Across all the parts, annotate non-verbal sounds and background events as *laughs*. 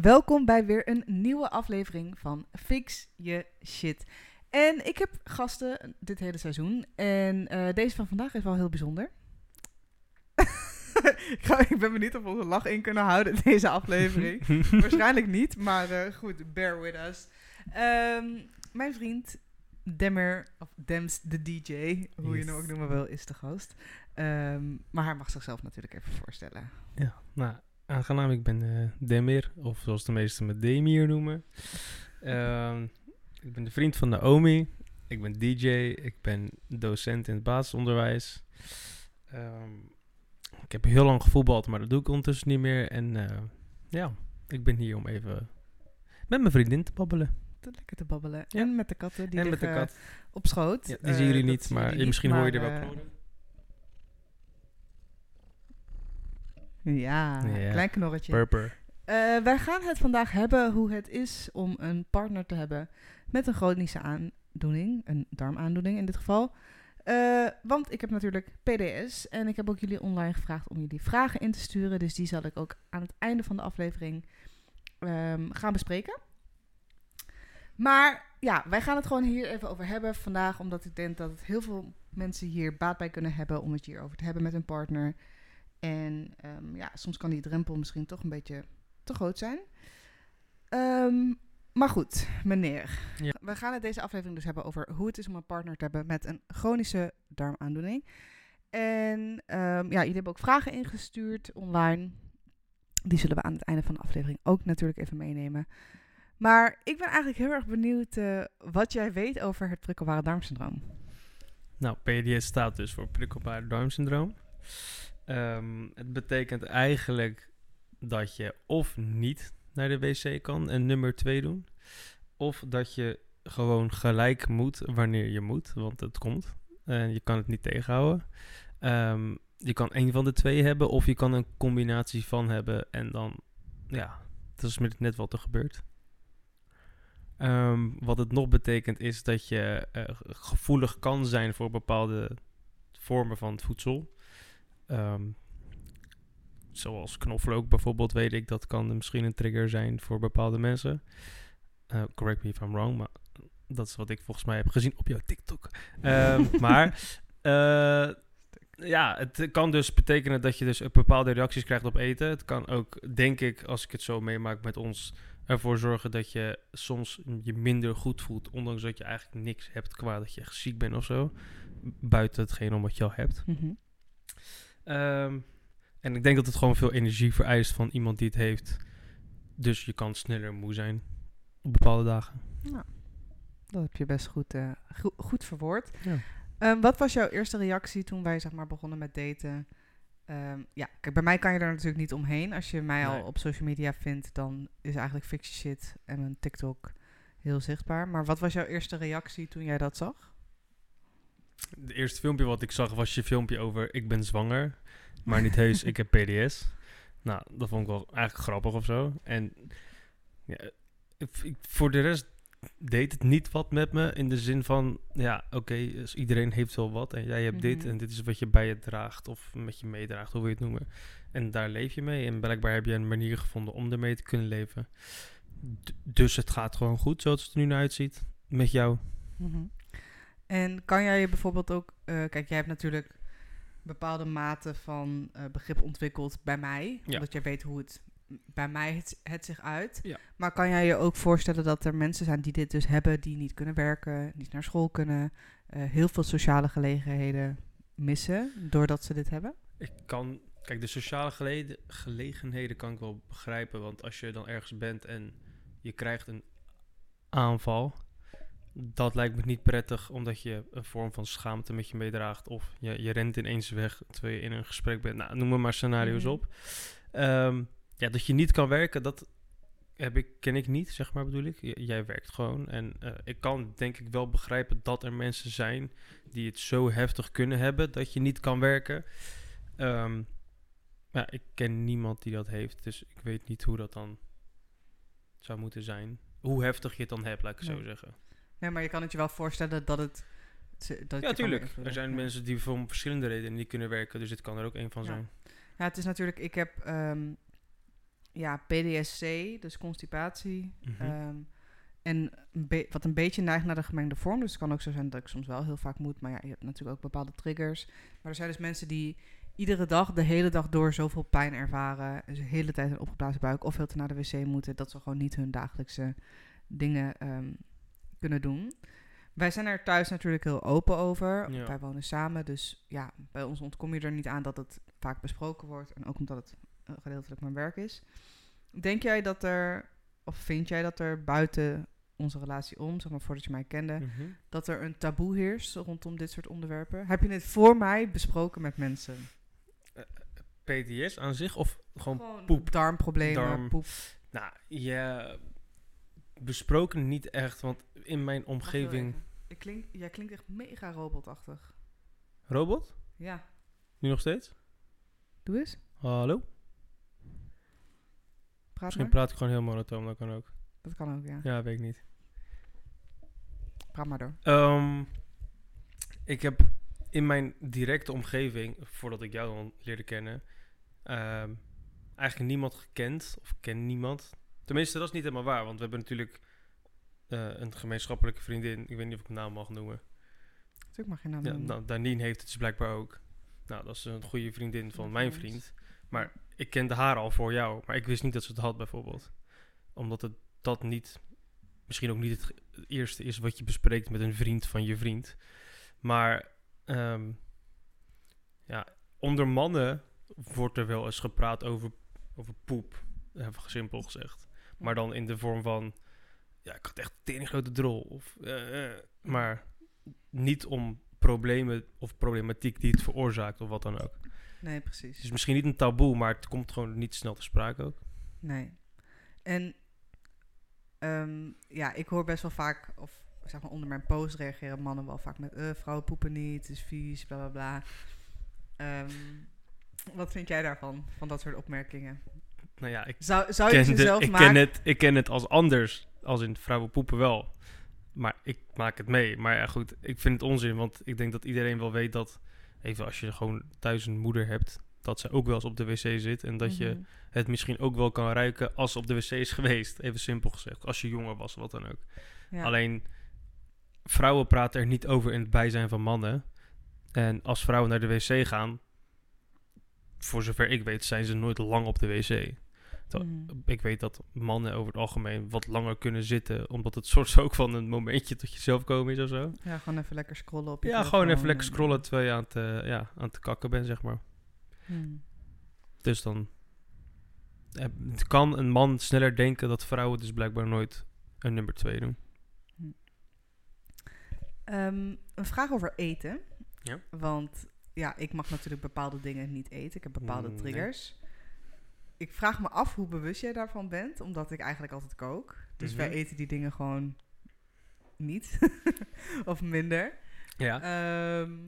welkom bij weer een nieuwe aflevering van Fix Je Shit. En ik heb gasten dit hele seizoen. En eh, deze van vandaag is wel heel bijzonder. *laughs* ik, ben benieuwd of we onze lach in kunnen houden in deze aflevering. *laughs* Waarschijnlijk niet, maar eh, goed, bear with us. Ehm, mijn vriend Demmer, of Dems de DJ, hoe je hem ook noemen wil, is de gast. Ehm, maar hij mag zichzelf natuurlijk even voorstellen. Ja, nou, aangenaam. Ik ben eh, Demir, of zoals de meesten me Demir noemen. Ehm, ik ben de vriend van Naomi. Ik ben DJ. Ik ben docent in het basisonderwijs. Ehm, ik heb heel lang gevoetbald, maar dat doe ik ondertussen niet meer. En eh, ja, ik ben hier om even met mijn vriendin te babbelen. Te lekker te babbelen. Ja. En met de katten, die en met de liggen kat. op schoot. Ja, die Eh, zien jullie niet, maar misschien hoor je er wel Ja, klein knorretje. Purper. Eh, wij gaan het vandaag hebben hoe het is om een partner te hebben met een chronische aandoening, een darmaandoening in dit geval. Eh, want ik heb natuurlijk PDS en ik heb ook jullie online gevraagd om jullie vragen in te sturen. Dus die zal ik ook aan het einde van de aflevering ehm, gaan bespreken. Maar ja, wij gaan het gewoon hier even over hebben vandaag, omdat ik denk dat het heel veel mensen hier baat bij kunnen hebben om het hierover te hebben met hun partner. En ehm, ja, soms kan die drempel misschien toch een beetje te groot zijn. Ehm, maar goed, meneer. Ja. We gaan het deze aflevering dus hebben over hoe het is om een partner te hebben met een chronische darmaandoening. En ehm, ja, jullie hebben ook vragen ingestuurd online. Die zullen we aan het einde van de aflevering ook natuurlijk even meenemen. Maar ik ben eigenlijk heel erg benieuwd eh, wat jij weet over het prikkelbare darmsyndroom. Nou, PDS staat dus voor prikkelbaar darmsyndroom. Ehm, het betekent eigenlijk dat je of niet naar de wc kan en nummer 2 doen. Of dat je gewoon gelijk moet wanneer je moet, want het komt. En je kan het niet tegenhouden. Ehm, je kan één van de twee hebben of je kan een combinatie van hebben. En dan, ja, dat is net wat er gebeurt. Ehm, wat het nog betekent is dat je eh, gevoelig kan zijn voor bepaalde vormen van voedsel. Ehm, zoals knoflook bijvoorbeeld, weet ik, dat kan misschien een trigger zijn voor bepaalde mensen. Eh, correct me if I'm wrong, maar dat is wat ik volgens mij heb gezien op jouw TikTok. Ehm, *laughs* maar eh, ja, het kan dus betekenen dat je dus bepaalde reacties krijgt op eten. Het kan ook, denk ik, als ik het zo meemaak met ons, ervoor zorgen dat je soms je minder goed voelt, ondanks dat je eigenlijk niks hebt qua dat je echt ziek bent of zo. Buiten hetgeen om wat je al hebt. Ehm, en ik denk dat het gewoon veel energie vereist van iemand die het heeft. Dus je kan sneller moe zijn op bepaalde dagen. Dat heb je best goed, eh, go- goed verwoord. Ja. Ehm, wat was jouw eerste reactie toen wij zeg maar, begonnen met daten? Ehm, ja, kijk, bij mij kan je er natuurlijk niet omheen. Als je mij Nee. al op social media vindt, dan is eigenlijk fictie shit en mijn TikTok heel zichtbaar. Maar wat was jouw eerste reactie toen jij dat zag? Het eerste filmpje wat ik zag was je filmpje over ik ben zwanger, maar niet heus, ik heb *laughs* PDS. Nou, dat vond ik wel eigenlijk grappig of zo. En ja, ik, voor de rest deed het niet wat met me in de zin van, ja, oké, dus iedereen heeft wel wat en jij hebt dit Mhm. en dit is wat je bij je draagt of met je meedraagt, hoe wil je het noemen. En daar leef je mee en blijkbaar heb je een manier gevonden om ermee te kunnen leven. D- dus het gaat gewoon goed zoals het er nu naar uitziet met jou. Mhm. En kan jij je bijvoorbeeld ook... eh, kijk, jij hebt natuurlijk bepaalde mate van eh, begrip ontwikkeld bij mij. Ja. Omdat jij weet hoe het bij mij het, het zich uit. Ja. Maar kan jij je ook voorstellen dat er mensen zijn die dit dus hebben... die niet kunnen werken, niet naar school kunnen... eh, heel veel sociale gelegenheden missen doordat ze dit hebben? Ik kan, kijk, de sociale gelegenheden kan ik wel begrijpen. Want als je dan ergens bent en je krijgt een aanval, dat lijkt me niet prettig, omdat je een vorm van schaamte met je meedraagt. Of je, je rent ineens weg terwijl je in een gesprek bent. Nou, noem maar, maar scenario's Mhm. op. Ehm, ja, dat je niet kan werken, dat heb ik, ken ik niet, zeg maar bedoel ik. J- jij werkt gewoon. En eh, ik kan denk ik wel begrijpen dat er mensen zijn die het zo heftig kunnen hebben dat je niet kan werken. Ehm, ja, ik ken niemand die dat heeft, dus ik weet niet hoe dat dan zou moeten zijn. Hoe heftig je het dan hebt, laat ik het zo zeggen. Nee, maar je kan het je wel voorstellen dat het... Dat Ja, tuurlijk. Er zijn Ja. mensen die voor verschillende redenen niet kunnen werken, dus dit kan er ook een van Ja. zijn. Ja, het is natuurlijk, ik heb, ehm, ja, PDSC, dus constipatie. Mhm. Ehm, en een wat een beetje neigt naar de gemengde vorm. Dus het kan ook zo zijn dat ik soms wel heel vaak moet. Maar ja, je hebt natuurlijk ook bepaalde triggers. Maar er zijn dus mensen die iedere dag, de hele dag door, zoveel pijn ervaren. En ze de hele tijd een opgeblazen buik of heel te naar de wc moeten. Dat ze gewoon niet hun dagelijkse dingen ehm, kunnen doen. Wij zijn er thuis natuurlijk heel open over. Ja. Wij wonen samen. Dus ja, bij ons ontkom je er niet aan dat het vaak besproken wordt. En ook omdat het eh, gedeeltelijk mijn werk is. Denk jij dat er, of vind jij dat er buiten onze relatie om, zeg maar voordat je mij kende, Mhm. dat er een taboe heerst rondom dit soort onderwerpen? Heb je dit voor mij besproken met mensen? PTS aan zich of gewoon... Gewoon poep. darmproblemen, Darm. poep. Nou, ja, besproken niet echt, want in mijn omgeving... Ik klink, jij klinkt echt mega robotachtig. Robot? Ja, Nu nog steeds? doe eens. Hallo? Praat Misschien maar. praat ik gewoon heel monotoom, dat kan ook. Dat kan ook, ja. Ja, weet ik niet. Praat maar door. Ehm, ik heb in mijn directe omgeving, voordat ik jou al leerde kennen, ehm, eigenlijk niemand gekend of ken niemand. Tenminste, dat is niet helemaal waar, want we hebben natuurlijk eh, een gemeenschappelijke vriendin. Ik weet niet of ik een naam mag noemen. Natuurlijk mag je naam Ja, noemen. nou, Danien heeft het dus blijkbaar ook. Nou, dat is een goede vriendin van mijn vriend. Maar ik kende haar al voor jou, maar ik wist niet dat ze het had bijvoorbeeld. Omdat het dat niet, misschien ook niet het, eerste is wat je bespreekt met een vriend van je vriend. Maar ehm, ja, onder mannen wordt er wel eens gepraat over, over poep, even simpel gezegd. Maar dan in de vorm van, ja, ik had echt een grote drol. Of, eh, eh, maar niet om problemen of problematiek die het veroorzaakt of wat dan ook. Nee, Het precies. is misschien niet een taboe, maar het komt gewoon niet snel te sprake ook. Nee. En ehm, ja, ik hoor best wel vaak, of zeg maar onder mijn post reageren mannen wel vaak met... eh vrouwen poepen niet, het is vies, bla bla bla. Ehm, wat vind jij daarvan, van dat soort opmerkingen? Nou ja, ik, Zou, zou je het ken, de- jezelf ik, maken? ken het, ik ken het als anders, als in vrouwen poepen wel. Maar ik maak het mee. Maar ja, goed, ik vind het onzin, want ik denk dat iedereen wel weet dat... Even als je gewoon thuis een moeder hebt, dat ze ook wel eens op de wc zit. En dat je Mhm. het misschien ook wel kan ruiken als ze op de wc is geweest. Even simpel gezegd. Als je jonger was, wat dan ook. Ja. Alleen, vrouwen praten er niet over in het bijzijn van mannen. En als vrouwen naar de wc gaan, voor zover ik weet, zijn ze nooit lang op de wc. Mhm. Ik weet dat mannen over het algemeen wat langer kunnen zitten, omdat het soort ook van een momentje tot jezelf komen is of zo. Ja, gewoon even lekker scrollen op je Ja, gewoon even lekker en- scrollen terwijl je aan het, eh, ja, aan het kakken bent, zeg maar. Hmm. Dus dan eh, het kan een man sneller denken dat vrouwen dus blijkbaar nooit een nummer twee doen. Ehm, een vraag over eten. Ja. Want ja, ik mag natuurlijk bepaalde dingen niet eten. Ik heb bepaalde Mm, nee. Ik vraag me af hoe bewust jij daarvan bent, omdat ik eigenlijk altijd kook. Dus wij Mhm. eten die dingen gewoon niet. *laughs* of minder. Ja. Ehm,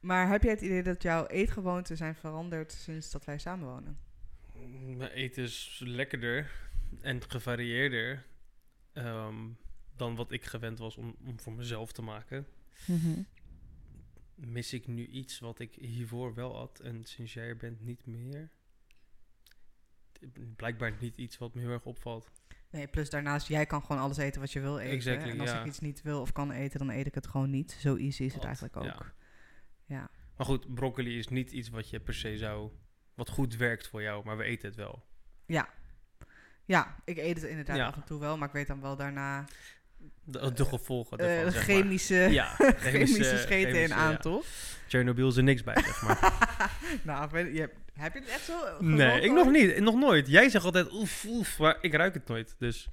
maar heb jij het idee dat jouw eetgewoonten zijn veranderd sinds dat wij samenwonen? Mijn eten is lekkerder en gevarieerder ehm, dan wat ik gewend was om, om voor mezelf te maken. Mis ik nu iets wat ik hiervoor wel had en sinds jij er bent niet meer? Blijkbaar niet iets wat me heel erg opvalt. Nee, plus daarnaast, jij kan gewoon alles eten wat je wil eten. Exactly, en als ja. ik iets niet wil of kan eten, dan eet ik het gewoon niet. Zo easy is het eigenlijk ook. ja. ja. Maar goed, broccoli is niet iets wat je per se zou... Wat goed werkt voor jou, maar we eten het wel. Ja. Ja, ik eet het inderdaad Ja. af en toe wel, maar ik weet dan wel daarna De, de gevolgen eh, ervan, de zeg maar. chemische, Ja, *laughs* chemische scheten in chemische, aan, ja. toch? Chernobyl is er niks bij, zeg maar. *laughs* nou, je, heb je het echt zo nee, ik nog niet. Nog nooit. Jij zegt altijd oef, oef, maar ik ruik het nooit. Dus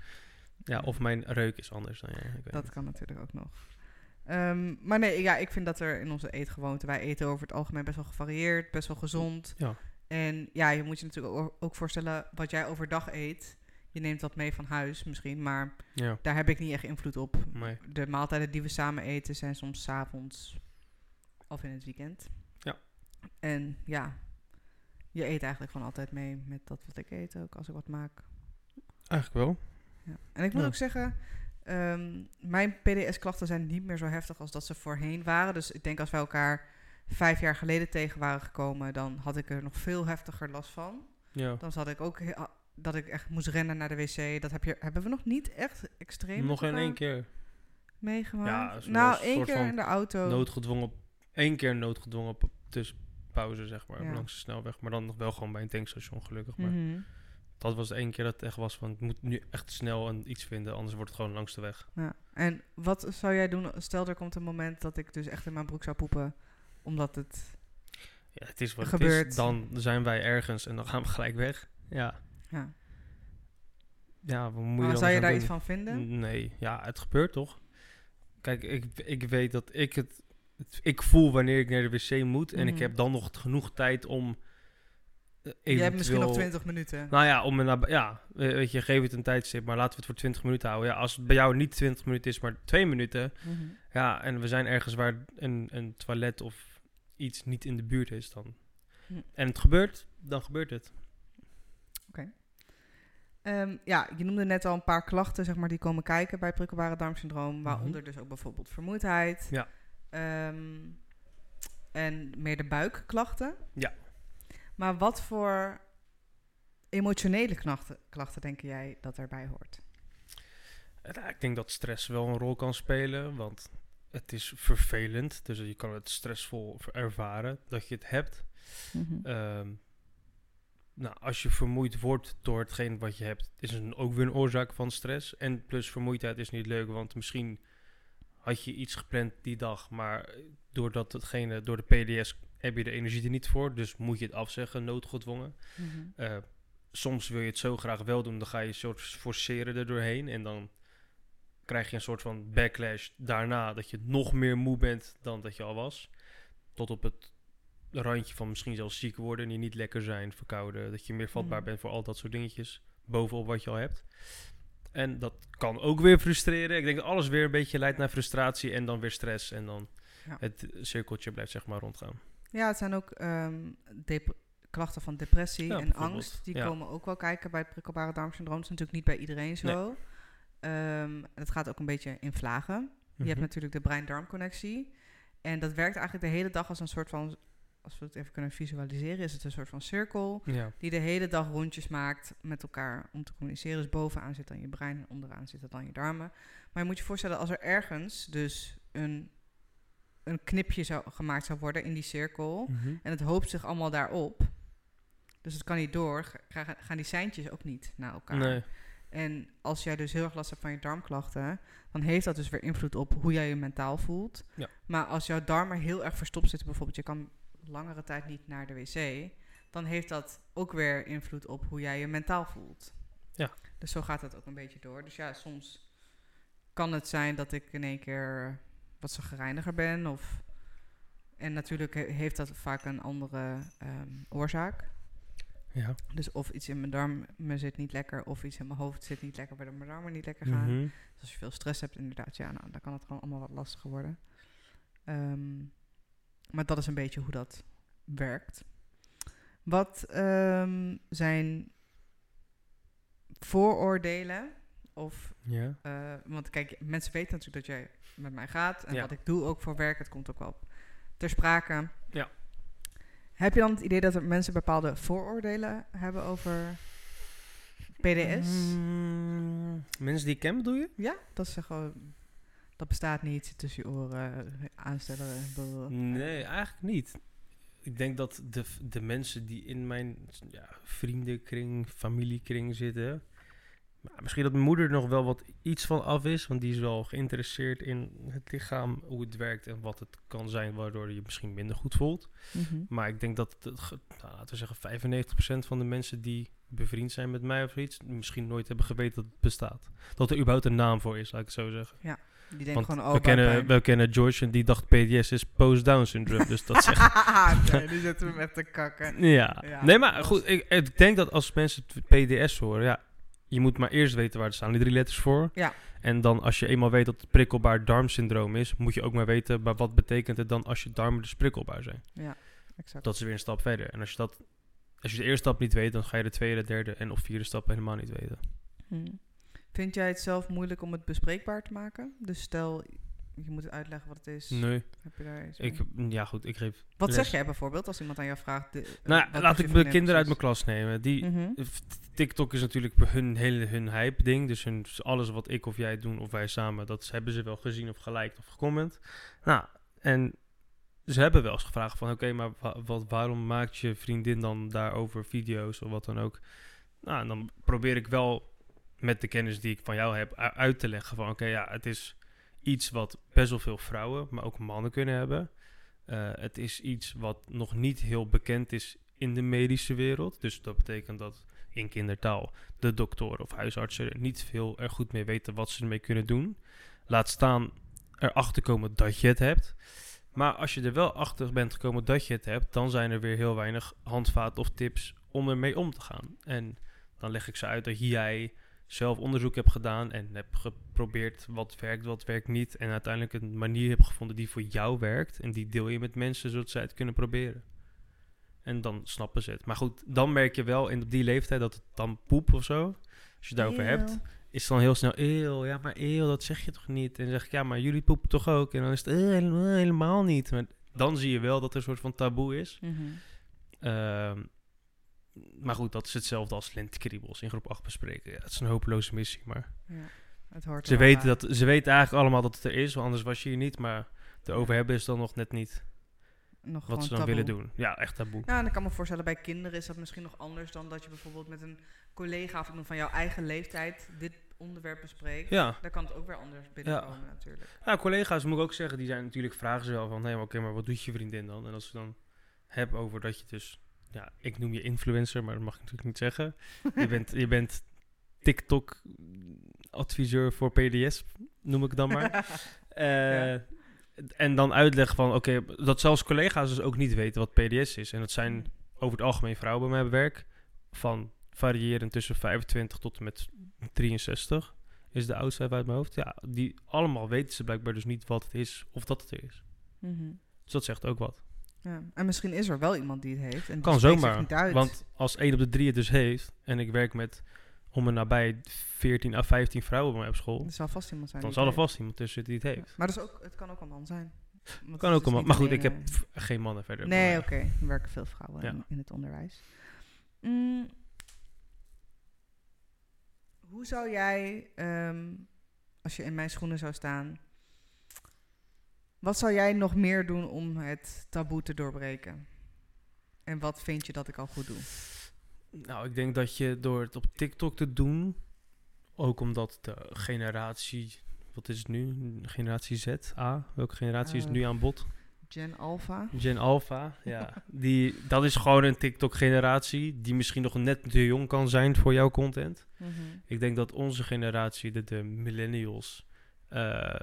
ja, of mijn reuk is anders dan jij. Ik weet Dat niet. kan natuurlijk ook nog. Ehm, maar nee, ja, ik vind dat er in onze eetgewoonten, wij eten over het algemeen best wel gevarieerd, best wel gezond. Ja. En ja, je moet je natuurlijk ook voorstellen wat jij overdag eet. Je neemt dat mee van huis misschien, maar Ja, daar heb ik niet echt invloed op. nee. De maaltijden die we samen eten zijn soms 's avonds of in het weekend. Ja. En ja, je eet eigenlijk gewoon altijd mee met dat wat ik eet ook, als ik wat maak. Eigenlijk wel. Ja. En ik moet Ja. ook zeggen, ehm, mijn PDS-klachten zijn niet meer zo heftig als dat ze voorheen waren. Dus ik denk als wij elkaar vijf jaar geleden tegen waren gekomen, dan had ik er nog veel heftiger last van. Ja. Dan zat ik ook dat ik echt moest rennen naar de wc. Dat heb je, hebben we nog niet echt extreem Nog in één keer meegemaakt. Ja, nou, één keer in de auto. noodgedwongen... één keer noodgedwongen pa- tussenpauze, zeg maar, Ja. langs de snelweg. Maar dan nog wel gewoon bij een tankstation, gelukkig. Maar Mhm. dat was de één keer dat het echt was van... ik moet nu echt snel een, iets vinden, anders wordt het gewoon langs de weg. Ja. En wat zou jij doen? Stel, er komt een moment dat ik dus echt in mijn broek zou poepen. Omdat het... Ja, het is wat Gebeurt. het is. Dan zijn wij ergens en dan gaan we gelijk weg. Ja, Ja. ja wat moet je Maar dan zou je daar doen? iets van vinden? Nee, ja, het gebeurt toch? Kijk, ik, ik weet dat ik het, het- Ik voel wanneer ik naar de wc moet. En ik Mhm. heb dan nog genoeg tijd om. eh, Je hebt misschien nog eventueel- 20 minuten. Nou ja, om naar, ja, we- weet je, geef het een tijdstip, maar laten we het voor 20 minuten houden. Ja, als het bij jou niet 20 minuten is, maar 2 minuten. Mhm. Ja, en we zijn ergens waar een, een toilet of iets niet in de buurt is, dan. Hm. En het gebeurt, dan gebeurt het. Ehm, ja, je noemde net al een paar klachten zeg maar, die komen kijken bij prikkelbare darmsyndroom. Waaronder Mhm. dus ook bijvoorbeeld vermoeidheid. Ja. Ehm, en meer de buikklachten. Ja. Maar wat voor emotionele klachten, klachten denk jij dat erbij hoort? Nou, ik denk dat stress wel een rol kan spelen, want het is vervelend. Dus je kan het stressvol ervaren dat je het hebt. Ehm, nou, als je vermoeid wordt door hetgeen wat je hebt, is het ook weer een oorzaak van stress. En plus vermoeidheid is niet leuk, want misschien had je iets gepland die dag, maar doordat hetgene, door de PDS heb je de energie er niet voor, dus moet je het afzeggen, noodgedwongen. Mhm. Eh, soms wil je het zo graag wel doen, dan ga je een soort forceren er doorheen en dan krijg je een soort van backlash daarna dat je nog meer moe bent dan dat je al was. Tot op het randje van misschien zelfs ziek worden en je niet lekker zijn, verkouden, dat je meer vatbaar Mhm. bent voor al dat soort dingetjes bovenop wat je al hebt. En dat kan ook weer frustreren. Ik denk dat alles weer een beetje leidt naar frustratie en dan weer stress en dan Ja. het cirkeltje blijft zeg maar rondgaan. Ja, het zijn ook ehm, dep- klachten van depressie Ja, en angst. Die Ja. komen ook wel kijken bij het prikkelbare darmsyndroom. Dat is natuurlijk niet bij iedereen zo. Ehm, het gaat ook een beetje in vlagen. Je hebt Mhm. natuurlijk de brein-darmconnectie. En dat werkt eigenlijk de hele dag als een soort van... Als we het even kunnen visualiseren, is het een soort van cirkel... Ja. die de hele dag rondjes maakt met elkaar om te communiceren. Dus bovenaan zit dan je brein en onderaan zitten dan je darmen. Maar je moet je voorstellen, als er ergens dus een, een knipje zou, gemaakt zou worden in die cirkel... Mhm. en het hoopt zich allemaal daarop... dus het kan niet door, ga- gaan, gaan die seintjes ook niet naar elkaar. Nee. En als jij dus heel erg last hebt van je darmklachten, dan heeft dat dus weer invloed op hoe jij je mentaal voelt. Ja. Maar als jouw darmen heel erg verstopt zitten, bijvoorbeeld je kan langere tijd niet naar de wc, dan heeft dat ook weer invloed op hoe jij je mentaal voelt. Ja. Dus zo gaat het ook een beetje door. Dus ja, soms kan het zijn dat ik in één keer wat zagrijniger ben. Of, en natuurlijk he- heeft dat vaak een andere ehm, oorzaak. Ja. Dus of iets in mijn darmen zit niet lekker, of iets in mijn hoofd zit niet lekker, waardoor mijn darmen niet lekker gaan. Mhm. Dus als je veel stress hebt, inderdaad, ja, nou, dan kan het gewoon allemaal wat lastiger worden. Ehm, maar dat is een beetje hoe dat werkt. Wat ehm, zijn vooroordelen? Of, Ja. eh, want kijk, mensen weten natuurlijk dat jij met mij gaat en Ja. wat ik doe ook voor werk, het komt ook wel ter sprake. Ja. Heb je dan het idee dat er mensen bepaalde vooroordelen hebben over PDS? Mm, mensen die ik ken bedoel je? Ja, dat is gewoon. Dat bestaat niet tussen je oren, aanstellen. blablabla. Nee, eigenlijk niet. Ik denk dat de, de mensen die in mijn ja, vriendenkring, familiekring zitten. misschien dat mijn moeder er nog wel wat iets van af is, want die is wel geïnteresseerd in het lichaam, hoe het werkt en wat het kan zijn, waardoor je je misschien minder goed voelt. Mhm. Maar ik denk dat, nou, laten we zeggen, 95% van de mensen die bevriend zijn met mij of iets, misschien nooit hebben geweten dat het bestaat. Dat er überhaupt een naam voor is, laat ik het zo zeggen. Die denken gewoon, oh, we, kennen, buikpijn. we kennen George en die dacht PTS is post-Down syndrome. dus dat zegt... *laughs* nee, die zetten we hem echt te kakken. Ja. Ja, nee, maar goed, ik, ik denk dat als mensen het PDS horen, ja, je moet maar eerst weten waar er staan die drie letters voor. Ja. En dan als je eenmaal weet dat het prikkelbaar darmsyndroom is, moet je ook maar weten, maar wat betekent het dan als je darmen dus prikkelbaar zijn? Ja, exact. Dat is weer een stap verder. En als je dat, als je de eerste stap niet weet, dan ga je de tweede, derde en of vierde stap helemaal niet weten. Mhm. Vind jij het zelf moeilijk om het bespreekbaar te maken? Dus stel, je moet uitleggen wat het is. Nee, Heb je daar ik, ja goed, ik geef... Wat les. zeg jij bijvoorbeeld als iemand aan jou vraagt? De, eh, Nou, laat ik de kinderen uit mijn klas nemen. Die, Mhm. F- TikTok is natuurlijk hun hele hun hype ding. Dus hun, alles wat ik of jij doen of wij samen, dat hebben ze wel gezien of geliked of gecomment. Nou, en ze hebben wel eens gevraagd van, oké, maar wa- wat, waarom maakt je vriendin dan daarover video's of wat dan ook? Nou, en dan probeer ik wel met de kennis die ik van jou heb uit te leggen van, oké, ja, het is iets wat best wel veel vrouwen, maar ook mannen kunnen hebben. Eh, het is iets wat nog niet heel bekend is in de medische wereld. Dus dat betekent dat in kindertaal de doktoren of huisartsen er niet veel er goed mee weten wat ze ermee kunnen doen. Laat staan erachter komen dat je het hebt. Maar als je er wel achter bent gekomen dat je het hebt, dan zijn er weer heel weinig handvaten of tips om ermee om te gaan. En dan leg ik ze uit dat jij zelf onderzoek hebt gedaan en hebt geprobeerd wat werkt, wat werkt niet. En uiteindelijk een manier hebt gevonden die voor jou werkt. En die deel je met mensen zodat zij het kunnen proberen. En dan snappen ze het. Maar goed, dan merk je wel in die leeftijd dat het dan poep of zo. Als je het daarover hebt, is het dan heel snel eeuw. Ja, maar eeuw, dat zeg je toch niet? En dan zeg ik, ja, maar jullie poepen toch ook? En dan is het "Eh, helemaal, helemaal niet. Maar dan zie je wel dat er een soort van taboe is. Mhm. Ehm, maar goed, dat is hetzelfde als lentekriebels in groep 8 bespreken. Ja, het is een hopeloze missie, maar... Ja, het hoort Ze weten, dat, ze weten eigenlijk allemaal dat het er is, want anders was je hier niet. Maar erover hebben is dan nog net niet Nog wat ze dan taboe. willen doen. Ja, echt taboe. Ja, en ik kan me voorstellen, bij kinderen is dat misschien nog anders dan dat je bijvoorbeeld met een collega of iemand van jouw eigen leeftijd dit onderwerp bespreekt. Ja. Daar kan het ook weer anders binnenkomen natuurlijk. ja, collega's moet ik ook zeggen, die zijn natuurlijk vragen ze wel van, hé, maar oké, maar wat doet je vriendin dan? En als ze dan hebben over dat je dus, ja, ik noem je influencer, maar dat mag ik natuurlijk niet zeggen. je bent, je bent TikTok adviseur voor PDS, noem ik dan maar. *laughs* Eh, En dan uitleggen van, oké, dat zelfs collega's dus ook niet weten wat PDS is. En dat zijn over het algemeen vrouwen bij mijn werk. Van variërend tussen 25 tot en met 63 is de oudste uit mijn hoofd. Ja, die allemaal weten ze blijkbaar dus niet wat het is of dat het er is. Mhm. Dus dat zegt ook wat. Ja. En misschien is er wel iemand die het heeft. En Kan zomaar. Niet uit. Want als 1 op de 3 het dus heeft en ik werk met om en nabij 14 à 15 vrouwen op school, er zal vast iemand zijn. dan zal er vast iemand tussen die het heeft. Ja. Maar dat is ook, het kan ook een man zijn. Want Kan ook is allemaal. niet Maar goed, ik heb eh, geen mannen verder. Nee, oké. Er werken veel vrouwen Ja. in, in het onderwijs. Mm. Hoe zou jij, ehm, als je in mijn schoenen zou staan, wat zou jij nog meer doen om het taboe te doorbreken? En wat vind je dat ik al goed doe? Nou, ik denk dat je door het op TikTok te doen, ook omdat de generatie, wat is het nu? Generatie Z, A, welke generatie is Eh, nu aan bod? Gen Alpha? Gen Alpha, ja. Die, dat is gewoon een TikTok-generatie die misschien nog net te jong kan zijn voor jouw content. Mhm. Ik denk dat onze generatie, de, de millennials, eh,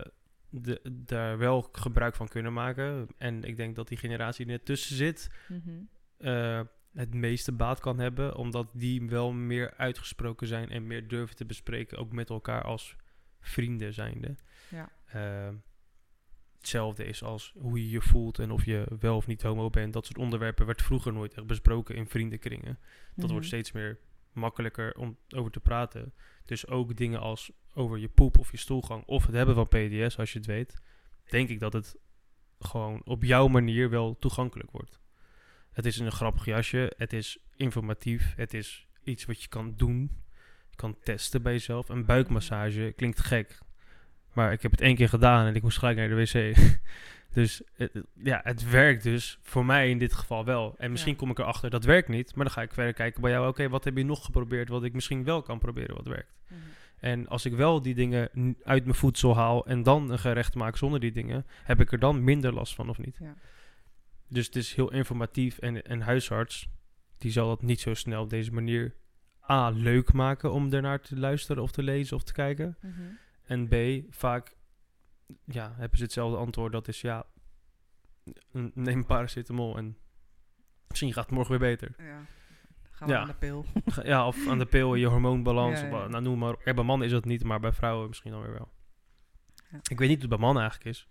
de, daar wel gebruik van kunnen maken. En ik denk dat die generatie die er tussen zit, Mhm. eh, het meeste baat kan hebben, omdat die wel meer uitgesproken zijn en meer durven te bespreken, ook met elkaar als vrienden zijnde. Ja. Eh, hetzelfde is als hoe je je voelt en of je wel of niet homo bent. Dat soort onderwerpen werd vroeger nooit echt besproken in vriendenkringen. Dat Mhm. wordt steeds meer makkelijker om over te praten. Dus ook dingen als over je poep of je stoelgang of het hebben van PDS, als je het weet, denk ik dat het gewoon op jouw manier wel toegankelijk wordt. Het is een grappig jasje, het is informatief, het is iets wat je kan doen. Kan testen bij jezelf. Een buikmassage klinkt gek, maar ik heb het één keer gedaan en ik moest gelijk naar de wc. *laughs* dus het, ja, het werkt dus voor mij in dit geval wel. En misschien Ja. kom ik erachter dat werkt niet, maar dan ga ik verder kijken bij jou. Oké, wat heb je nog geprobeerd wat ik misschien wel kan proberen wat werkt? Mhm. En als ik wel die dingen uit mijn voedsel haal en dan een gerecht maak zonder die dingen, heb ik er dan minder last van of niet? Ja. Dus het is heel informatief en een huisarts, die zal dat niet zo snel op deze manier A, leuk maken om ernaar te luisteren of te lezen of te kijken. Mhm. En B, vaak ja, hebben ze hetzelfde antwoord. Dat is ja, neem paracetamol en misschien gaat het morgen weer beter. Ja. Gaan we Ja. aan de pil. Ja, of aan de pil, je hormoonbalans. Ja, nou, noem maar. Ja, bij mannen is dat niet, maar bij vrouwen misschien dan weer wel. Ik weet niet hoe het bij mannen eigenlijk is.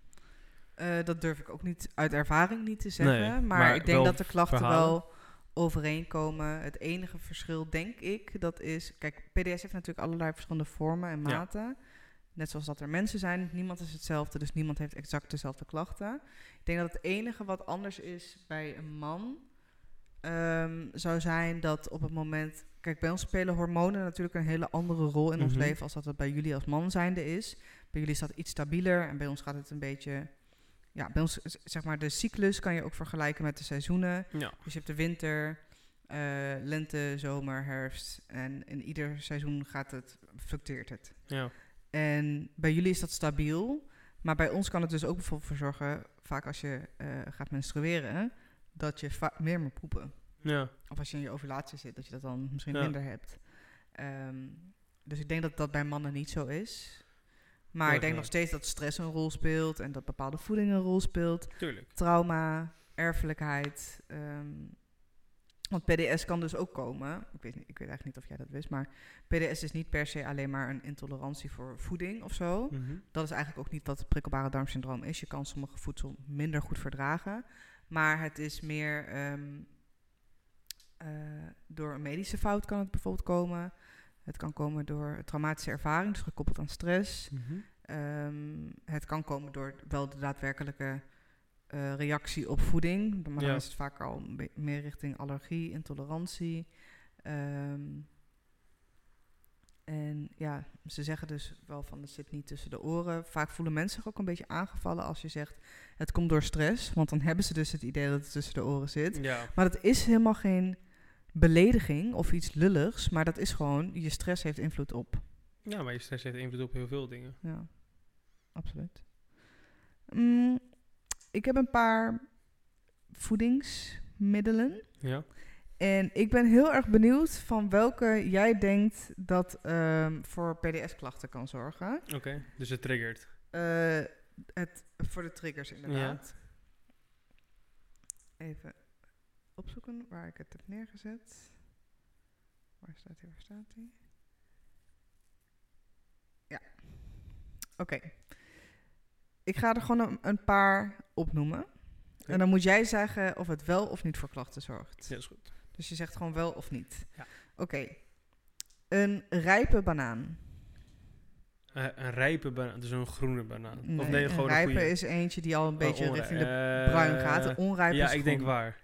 Eh, dat durf ik ook niet uit ervaring niet te zeggen. Nee, maar, maar ik denk dat de klachten verhalen. wel overeenkomen. Het enige verschil, denk ik, dat is... Kijk, PDS heeft natuurlijk allerlei verschillende vormen en maten. Net zoals dat er mensen zijn, niemand is hetzelfde, dus niemand heeft exact dezelfde klachten. Ik denk dat het enige wat anders is bij een man ehm, zou zijn dat op het moment. Kijk, bij ons spelen hormonen natuurlijk een hele andere rol in ons Mhm. leven als dat het bij jullie als man zijnde is. Bij jullie is dat iets stabieler en bij ons gaat het een beetje. Ja, bij ons, zeg maar, de cyclus kan je ook vergelijken met de seizoenen. Ja. Dus je hebt de winter, eh, lente, zomer, herfst. En in ieder seizoen gaat het, fluctueert het. Ja. En bij jullie is dat stabiel. Maar bij ons kan het dus ook bijvoorbeeld voor zorgen, vaak als je eh, gaat menstrueren, dat je meer moet poepen. Ja. Of als je in je ovulatie zit, dat je dat dan misschien Ja. minder hebt. Ehm, dus ik denk dat dat bij mannen niet zo is. Maar Ja, ik denk nog steeds dat stress een rol speelt en dat bepaalde voeding een rol speelt. Tuurlijk. Trauma, erfelijkheid. ehm, want PDS kan dus ook komen. Ik weet, niet, ik weet eigenlijk niet of jij dat wist, maar PDS is niet per se alleen maar een intolerantie voor voeding of zo. Mhm. Dat is eigenlijk ook niet wat het prikkelbare darmsyndroom is. Je kan sommige voedsel minder goed verdragen. Maar het is meer ehm, eh, door een medische fout kan het bijvoorbeeld komen. Het kan komen door traumatische ervaring, dus gekoppeld aan stress. Mhm. Ehm, het kan komen door wel de daadwerkelijke eh, reactie op voeding. Maar dan Ja. is het vaak al meer richting allergie, intolerantie. Ehm, en ja, ze zeggen dus wel van het zit niet tussen de oren. Vaak voelen mensen zich ook een beetje aangevallen als je zegt het komt door stress. Want dan hebben ze dus het idee dat het tussen de oren zit. Ja. Maar dat is helemaal geen belediging of iets lulligs. Maar dat is gewoon, je stress heeft invloed op. ja, maar je stress heeft invloed op heel veel dingen. Ja, absoluut. Mm, ik heb een paar voedingsmiddelen. Ja. En ik ben heel erg benieuwd van welke jij denkt dat ehm, voor PDS-klachten kan zorgen. Oké, dus het triggert. Eh, het, voor de triggers inderdaad. Even opzoeken waar ik het heb neergezet. Waar staat hij? Waar staat hij? Ja. Oké. Ik ga er gewoon een, een paar opnoemen. En dan moet jij zeggen of het wel of niet voor klachten zorgt. Ja, is goed. Dus je zegt gewoon wel of niet. Ja. Oké. Een rijpe banaan. Eh, een rijpe banaan, dus een groene banaan. of nee, een gewoon een rijpe goeie. is eentje die al een beetje Oh, onri- richting de eh, bruin gaat. Een onrijpe Ja, is ik denk waar.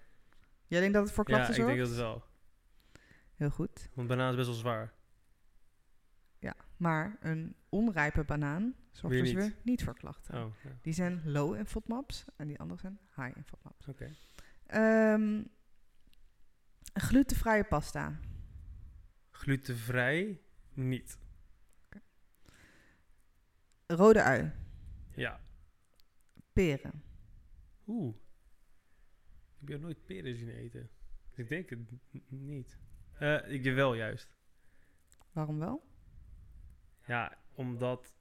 Jij denkt dat het voor Ja, klachten ik zorgt? denk dat het wel. Heel goed. Want banaan is best wel zwaar. Ja, maar een onrijpe banaan zorgt Weer niet. weer niet voor klachten. Oh, ja. Die zijn low in FODMAPs en die andere zijn high in FODMAPs. oké. Ehm glutenvrije pasta. Glutenvrij? Niet. Rode ui. Ja. Peren. Oeh. Ik heb nooit peren zien eten. Dus ik denk het niet. Eh ik wel juist. Waarom wel? Ja, omdat...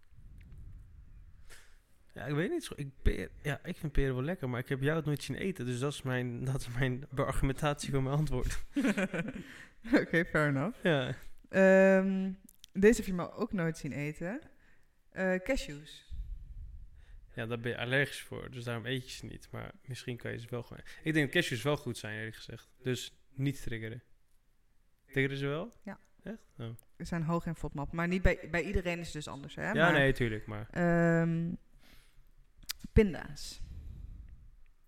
Ja, ik weet niet zo. Ik, peer, ja, ik vind peren wel lekker, maar ik heb jou het nooit zien eten. Dus dat is mijn, *laughs* dat is mijn argumentatie voor mijn antwoord. *laughs* *laughs* Oké, fair enough. Ja. Ehm, deze heb je me ook nooit zien eten. Eh, cashews. ja, daar ben je allergisch voor. Dus daarom eet je ze niet. Maar misschien kan je ze wel gewoon... Ik denk dat cashews wel goed zijn, eerlijk gezegd. Dus niet triggeren. Triggeren ze wel? Ja. Echt? Oh. Ze zijn hoog in FODMAP. Maar niet bij, bij iedereen is het dus anders, hè? Ja, maar, nee, tuurlijk. Maar ehm, pinda's.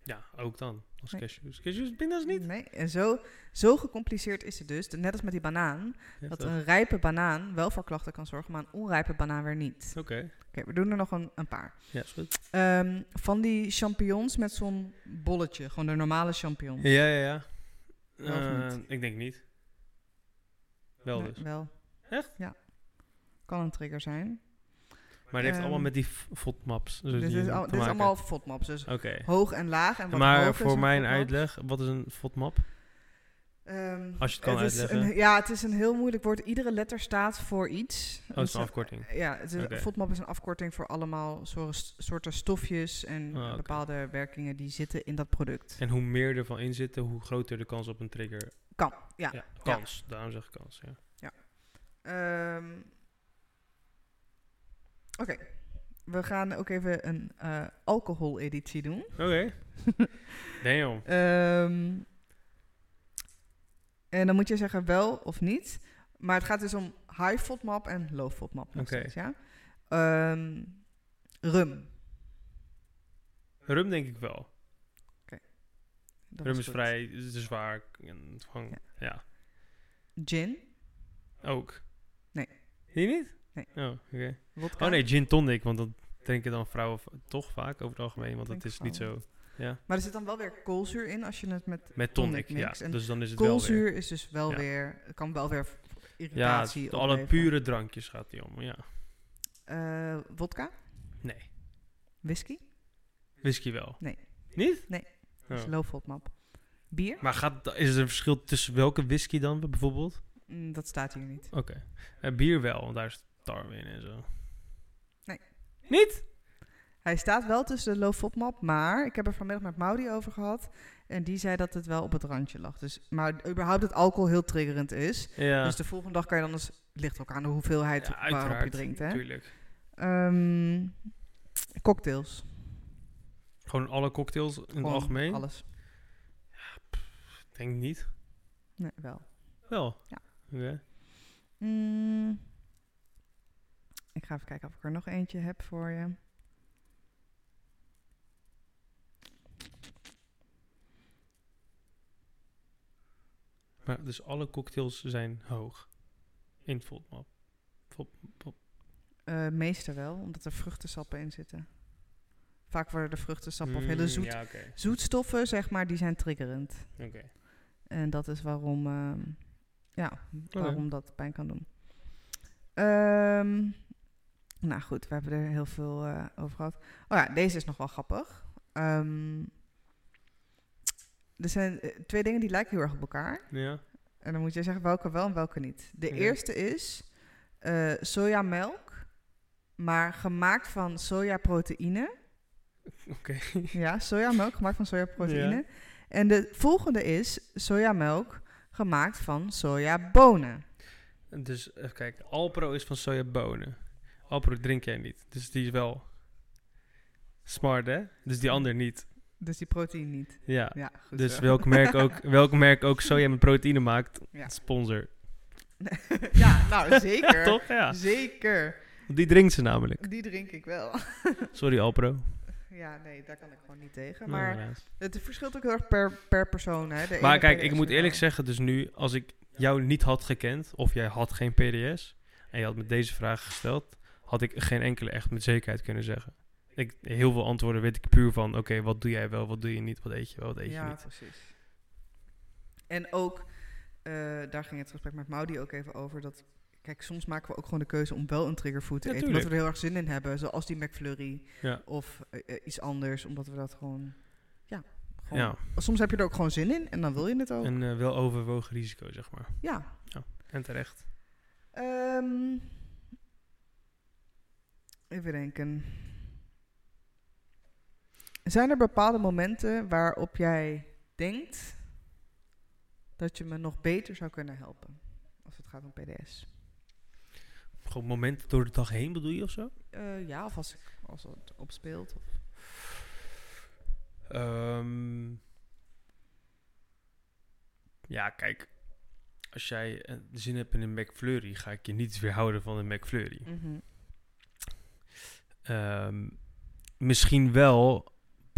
ja, ook dan. Als Nee. cashews. Cashews, pinda's niet? Nee, en zo, zo gecompliceerd is het dus. Net als met die banaan. Ja, Dat toch? een rijpe banaan wel voor klachten kan zorgen, maar een onrijpe banaan weer niet. Oké. Oké, we doen er nog een, een paar. Ja, is goed. Ehm, van die champignons met zo'n bolletje. Gewoon de normale champignon. Ja, ja, ja. Niet? ik denk niet. Wel Nee, dus. Wel. Echt? Ja. Kan een trigger zijn. Maar het heeft Ehm, allemaal met die FODMAPs. Dus Dit die is, al, dit is allemaal FODMAPs. Dus Oké. hoog en laag. En wat Maar hoog voor mijn uitleg, wat is een FODMAP? Ehm, Als je het kan is uitleggen. een- ja, het is een heel moeilijk woord. Iedere letter staat voor iets. Oh, het is een afkorting. Ja, het is. FODMAP is een afkorting voor allemaal soorten, soorten stofjes en oké. bepaalde werkingen die zitten in dat product. En hoe meer ervan in zitten, hoe groter de kans op een trigger. Kan, ja. Ja, kans. Daarom zeg ik kans, ja. Ehm, Oké, we gaan ook even een eh alcohol-editie doen. Oké. *laughs* Damn. Ehm, en dan moet je zeggen wel of niet. Maar het gaat dus om high FODMAP en low FODMAP Oké. steeds, ja? Ehm, rum. Rum denk ik wel. Dat Rum is vrij zwaar. En gewoon, Ja. ja. Gin. ook. Nee. Die niet? Nee. Oh, oké. Wodka. Oh nee, gin tonic, want dat drinken dan vrouwen toch vaak over het algemeen, want dat is niet zo... Ja. Maar er zit dan wel weer koolzuur in als je het met Met tonic, ja. mixt. En Dus dan is het wel koolzuur weer... is dus wel Ja. weer, kan wel weer Ja, irritatie het- alle pure drankjes gaat die om, ja. Eh, wodka. Nee. Whisky. Whisky wel. Nee. Niet? Nee. Oh. Dat is low FODMAP. Bier. Maar gaat, is er een verschil tussen welke whisky dan bijvoorbeeld? Mm, dat staat hier niet. Oké. Eh, bier wel, want daar is tarwe in en zo. Niet? Hij staat wel tussen de low FODMAP, maar ik heb er vanmiddag met Maudi over gehad. En die zei dat het wel op het randje lag. Dus, maar überhaupt dat alcohol heel triggerend is. Ja. Dus de volgende dag kan je dan eens... ligt ook aan de hoeveelheid ja, waarop je drinkt, hè? Tuurlijk. Ehm, cocktails. Gewoon alle cocktails in het algemeen? Alles. Ik denk niet. Nee, wel. Wel? Ja. Oké. Mm. Ik ga even kijken of ik er nog eentje heb voor je. Maar dus alle cocktails zijn hoog. In FODMAP. Fod- fod- Eh meeste wel, omdat er vruchtensappen in zitten. Vaak worden de vruchtensappen of hele Mm, zoet, Ja, zoetstoffen, zeg maar, die zijn triggerend. Oké. En dat is waarom, ehm, ja, waarom dat pijn kan doen. Ehm, nou goed, we hebben er heel veel eh, over gehad. Oh ja, deze is nog wel grappig. Ehm, er zijn eh, twee dingen die lijken heel erg op elkaar. Ja. En dan moet je zeggen welke wel en welke niet. De Ja. eerste is eh sojamelk, maar gemaakt van sojaproteïne. Oké. *laughs* Ja, sojamelk gemaakt van sojaproteïne. En de volgende is sojamelk gemaakt van sojabonen. Dus even kijken. Alpro is van sojabonen. Alpro drink jij niet. Dus die is wel smart, hè? Dus die ander niet. Dus die proteïne niet. Ja. Ja, goed Dus zo. welk merk, ook, *laughs* welk merk ook soja met proteïne maakt, Ja. sponsor. *laughs* ja, nou *laughs* zeker. Toch? Ja. Zeker. Die drinkt ze namelijk. Die drink ik wel. Sorry, Alpro. Ja, nee, daar kan ik gewoon niet tegen. Nou, Maar het verschilt ook heel erg per, per persoon. Hè. De Maar kijk, PDS ik moet eerlijk wel- zeggen, dus nu, als ik jou niet had gekend, of jij had geen PDS, en je had me deze vraag gesteld, had ik geen enkele echt met zekerheid kunnen zeggen. Ik, heel veel antwoorden weet ik puur van, oké, wat doe jij wel, wat doe je niet, wat eet je wel, wat eet je Ja, niet. precies. En ook, eh, daar ging het gesprek met Maudi ook even over, dat... Kijk, soms maken we ook gewoon de keuze om wel een triggerfood te Ja, eten. Omdat we er heel erg zin in hebben. Zoals die McFlurry Ja. of eh, eh, iets anders. Omdat we dat gewoon... Ja, gewoon, Ja, Soms heb je er ook gewoon zin in en dan wil je het ook. een wel overwogen risico, zeg maar. ja. En terecht. Ehm, even denken. Zijn er bepaalde momenten waarop jij denkt dat je me nog beter zou kunnen helpen? Als het gaat om PDS. Gewoon momenten door de dag heen bedoel je of zo? Eh, ja, of als, ik, als het opspeelt. Of, Ehm, ja, kijk. Als jij eh, zin hebt in een McFlurry, ga ik je niet weerhouden van een McFlurry. Mhm. Ehm, misschien wel,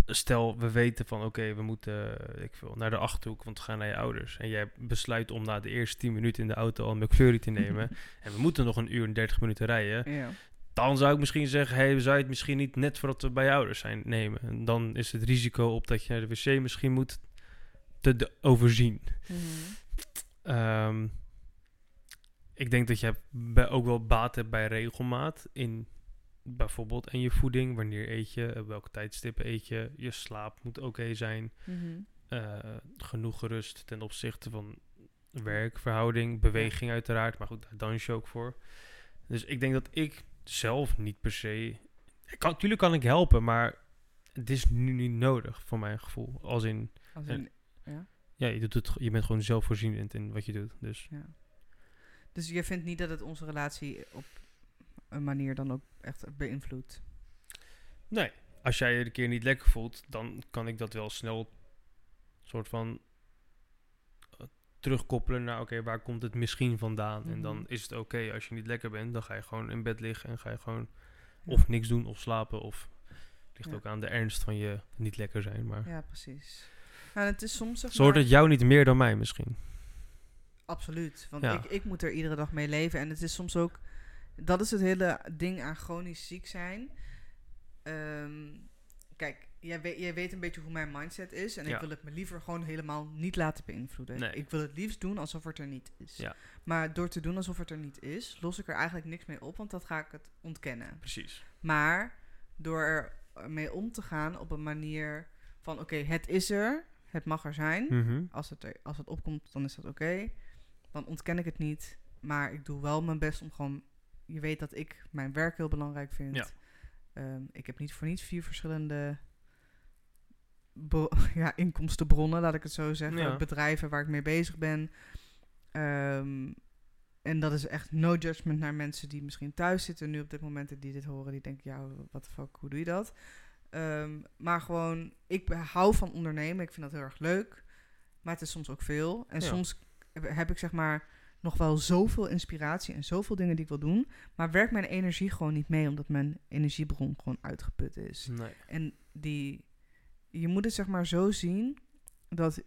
stel we weten van oké, we moeten ik veel, naar de achterhoek, want we gaan naar je ouders. En jij besluit om na de eerste 10 minuten in de auto al een McFlurry te nemen. *laughs* en we moeten nog een uur en 30 minuten rijden. Ja. Dan zou ik misschien zeggen, hey, zou je het misschien niet net voordat we bij je ouders zijn nemen? En dan is het risico op dat je naar de wc misschien moet te de- overzien. Mhm. Ehm, ik denk dat je bij, ook wel baat hebt bij regelmaat in bijvoorbeeld en je voeding. Wanneer eet je, op welke tijdstippen eet je. Je slaap moet oké zijn. Mhm. eh, genoeg rust ten opzichte van werk, verhouding, beweging uiteraard. Maar goed, daar dans je ook voor. Dus ik denk dat ik zelf niet per se... Ik kan, tuurlijk kan ik helpen, maar het is nu niet nodig voor mijn gevoel. Als in, Als Ja. in- ja. ja, je, doet het, je bent gewoon zelfvoorzienend in wat je doet. Dus Ja. Dus je vindt niet dat het onze relatie op een manier dan ook echt beïnvloedt? Nee, als jij je een keer niet lekker voelt, dan kan ik dat wel snel soort van eh, terugkoppelen naar oké, waar komt het misschien vandaan? En dan Mhm. is het oké als je niet lekker bent, dan ga je gewoon in bed liggen en ga je gewoon Of niks doen of slapen. Of het ligt Ja. ook aan de ernst van je niet lekker zijn. Maar Ja, precies. Nou, het is soms zeg zorgt maar- het jou niet meer dan mij misschien? Absoluut. Want Ja. ik, ik moet er iedere dag mee leven. En het is soms ook... Dat is het hele ding aan chronisch ziek zijn. Ehm, kijk, jij weet, jij weet een beetje hoe mijn mindset is. En ik wil het me liever gewoon helemaal niet laten beïnvloeden. Nee. Ik wil het liefst doen alsof het er niet is. Ja. Maar door te doen alsof het er niet is... los ik er eigenlijk niks mee op. Want dat ga ik het ontkennen. Precies. Maar door er mee om te gaan op een manier van... Oké, het is er. Het mag er zijn. Mhm. Als het, er, als het opkomt, dan is dat oké. Dan ontken ik het niet. Maar ik doe wel mijn best om gewoon... Je weet dat ik mijn werk heel belangrijk vind. Ja. Ehm, ik heb niet voor niets vier verschillende *laughs* ja, inkomstenbronnen, laat ik het zo zeggen. Ja. Bedrijven waar ik mee bezig ben. Ehm, en dat is echt no judgment naar mensen die misschien thuis zitten nu op dit moment en die dit horen. Die denken, ja, wat de fuck, hoe doe je dat? Ehm, maar gewoon, ik hou van ondernemen. Ik vind dat heel erg leuk. Maar het is soms ook veel. En Ja. soms heb ik zeg maar nog wel zoveel inspiratie en zoveel dingen die ik wil doen. Maar werkt mijn energie gewoon niet mee, omdat mijn energiebron gewoon uitgeput is. Nee. En die, je moet het zeg maar zo zien dat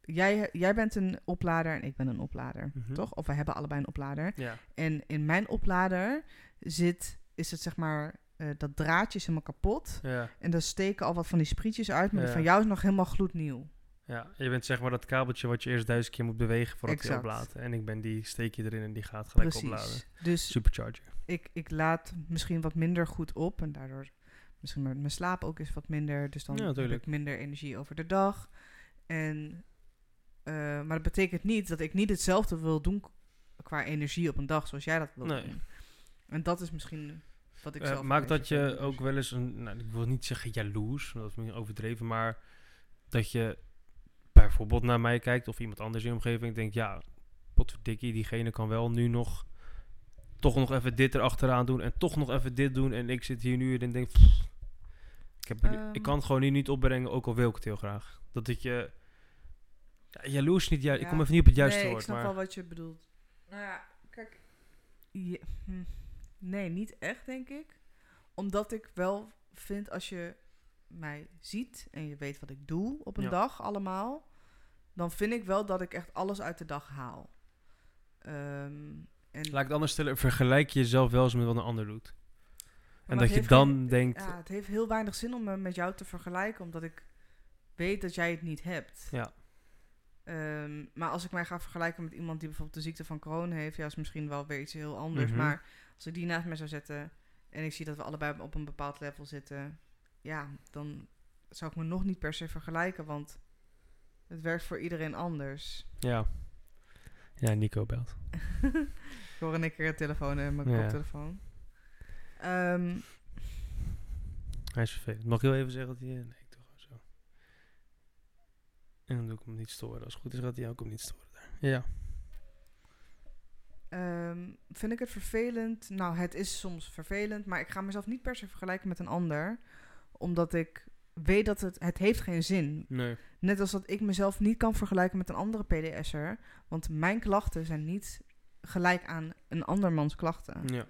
jij, jij bent een oplader en ik ben een oplader, Mhm. toch? Of we hebben allebei een oplader. Ja. En in mijn oplader zit, is het zeg maar, eh, dat draadje is helemaal kapot. Ja. En daar steken al wat van die sprietjes uit, maar Ja. van jou is nog helemaal gloednieuw. Ja. Je bent zeg maar dat kabeltje wat je eerst duizend keer moet bewegen voordat hij Exact. oplaadt. En ik ben die steek je erin en die gaat gelijk opladen. Precies. Dus Supercharger. ik, ik laat misschien wat minder goed op en daardoor misschien mijn, mijn slaap ook is wat minder. Dus dan Ja, heb ik minder energie over de dag. En, eh, maar dat betekent niet dat ik niet hetzelfde wil doen qua energie op een dag zoals jij dat wil Nee. doen. En dat is misschien wat ik Eh, zelf... maakt dat je ook wel eens een, nou, ik wil niet zeggen jaloers, dat is misschien overdreven, maar dat je bijvoorbeeld naar mij kijkt of iemand anders in je omgeving denkt, ja, potverdikkie, diegene kan wel nu nog toch nog even dit erachteraan doen en toch nog even dit doen en ik zit hier nu en denk, pff, ik, heb, niet- Ehm. ik kan het gewoon nu niet opbrengen, ook al wil ik het heel graag. Dat het je, ja, jaloers niet juist, ik Ja. kom even niet op het juiste nee, woord, ik snap maar wel wat je bedoelt. Nou ja, kijk... je- hm, nee, niet echt, denk ik. Omdat ik wel vind, als je mij ziet en je weet wat ik doe op een Ja. dag allemaal... dan vind ik wel dat ik echt alles uit de dag haal. Ehm, en, laat ik het anders stellen, vergelijk je jezelf wel eens met wat een ander doet. En dat je dan geen- denkt, Ja, het heeft heel weinig zin om me met jou te vergelijken... omdat ik weet dat jij het niet hebt. ja, Ehm, maar als ik mij ga vergelijken met iemand die bijvoorbeeld de ziekte van corona heeft, ja, is misschien wel weer iets heel anders. Mhm. Maar als ik die naast mij zou zetten en ik zie dat we allebei op een bepaald level zitten, ja, dan zou ik me nog niet per se vergelijken, want het werkt voor iedereen anders. ja. Ja, Nico belt. *laughs* ik hoor een keer een telefoon en mijn Ja. koptelefoon. Ehm, Hij is vervelend. Mag ik heel even zeggen dat hij... Nee, ik doe gewoon zo. En dan doe ik hem niet storen. Als het goed is, gaat hij ook hem niet storen daar. Ja. Ehm, vind ik het vervelend? Nou, het is soms vervelend, maar ik ga mezelf niet per se vergelijken met een ander, omdat ik weet dat het, het heeft geen zin. Nee. Net als dat ik mezelf niet kan vergelijken met een andere PDS'er, want mijn klachten zijn niet gelijk aan een andermans klachten. Ja.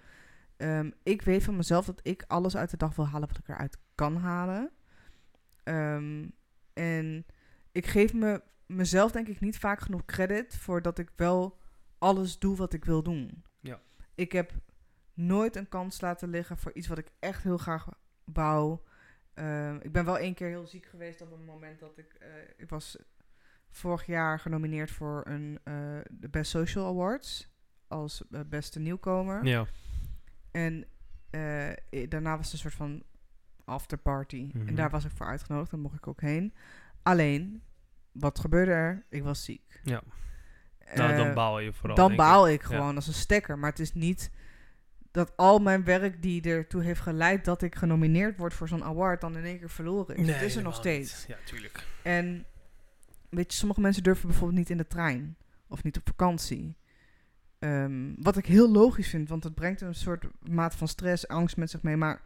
Ehm, ik weet van mezelf dat ik alles uit de dag wil halen wat ik eruit kan halen. Ehm, en ik geef me, mezelf denk ik niet vaak genoeg credit voor dat ik wel alles doe wat ik wil doen. Ja. Ik heb nooit een kans laten liggen voor iets wat ik echt heel graag wou. Ehm, ik ben wel één keer heel ziek geweest op een moment dat ik... eh, ik was vorig jaar genomineerd voor een, eh, de Best Social Awards als eh, beste nieuwkomer. Ja. En daarna was een soort van afterparty. Mhm. En daar was ik voor uitgenodigd, daar mocht ik ook heen. Alleen, wat gebeurde er? Ik was ziek. Ja. Nou, dan baal je vooral. dan baal ik, gewoon als een stekker. Maar het is niet dat al mijn werk die ertoe heeft geleid dat ik genomineerd word voor zo'n award dan in één keer verloren is. Nee, het is er nog steeds. niet. Ja, tuurlijk. En weet je, sommige mensen durven bijvoorbeeld niet in de trein of niet op vakantie. Ehm, wat ik heel logisch vind, want het brengt een soort maat van stress, angst met zich mee. Maar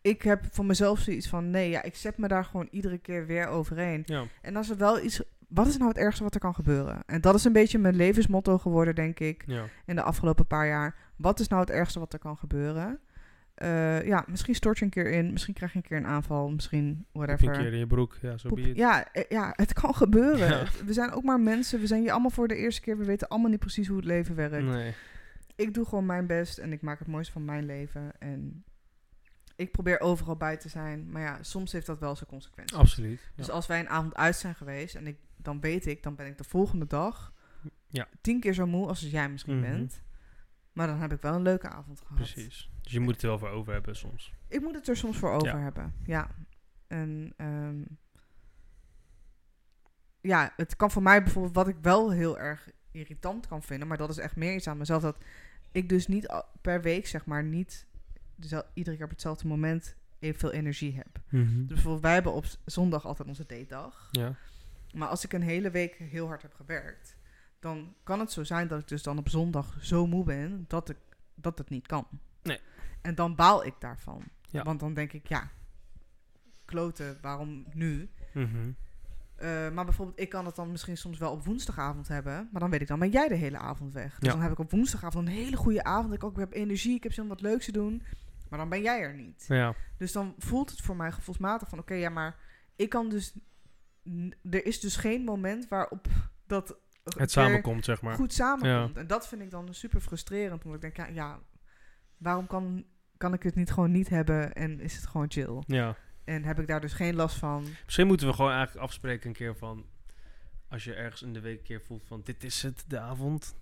ik heb voor mezelf zoiets van: nee, ja, ik zet me daar gewoon iedere keer weer overheen. Ja. En als er wel iets. Wat is nou het ergste wat er kan gebeuren? En dat is een beetje mijn levensmotto geworden, denk ik Ja. in de afgelopen paar jaar. Wat is nou het ergste wat er kan gebeuren? eh, ja, misschien stort je een keer in. Misschien krijg je een keer een aanval. Misschien whatever. een keer in je broek. Ja, zo it. ja, eh, ja, het kan gebeuren. *laughs* Ja. We zijn ook maar mensen. We zijn hier allemaal voor de eerste keer. We weten allemaal niet precies hoe het leven werkt. Nee. Ik doe gewoon mijn best en ik maak het mooiste van mijn leven. En ik probeer overal bij te zijn. Maar ja, soms heeft dat wel zijn consequenties. Absoluut. Dus als wij een avond uit zijn geweest en ik, dan weet ik, dan ben ik de volgende dag Ja. tien keer zo moe als jij misschien Mhm. bent. Maar dan heb ik wel een leuke avond gehad. Precies. Dus je moet het er wel voor over hebben soms. Ik moet het er soms voor over Ja. hebben. Ja. En ehm, ja, het kan voor mij bijvoorbeeld, wat ik wel heel erg irritant kan vinden, maar dat is echt meer iets aan mezelf, dat ik dus niet per week, zeg maar, niet dezel- iedere keer op hetzelfde moment evenveel energie heb. Dus bijvoorbeeld, wij hebben op zondag altijd onze datedag. Ja. Maar als ik een hele week heel hard heb gewerkt, dan kan het zo zijn dat ik dus dan op zondag zo moe ben dat, ik, dat het niet kan. Nee. En dan baal ik daarvan. Ja. Want dan denk ik, ja, kloten, waarom nu? Mhm. Eh, maar bijvoorbeeld, ik kan het dan misschien soms wel op woensdagavond hebben. Maar dan weet ik, dan ben jij de hele avond weg. Dus Ja. dan heb ik op woensdagavond een hele goede avond. Ik, ook, ik heb energie, ik heb zin om wat leuks te doen. Maar dan ben jij er niet. Ja. Dus dan voelt het voor mij gevoelsmatig van... Oké, ja, maar ik kan dus... Er is dus geen moment waarop dat... Het samenkomt, zeg maar. Goed samenkomt. En dat vind ik dan super frustrerend. Omdat ik denk, ja, ja waarom kan, kan ik het niet gewoon niet hebben en is het gewoon chill? Ja. En heb ik daar dus geen last van? Misschien moeten we gewoon eigenlijk afspreken een keer van... Als je ergens in de week een keer voelt van... Dit is het, de avond.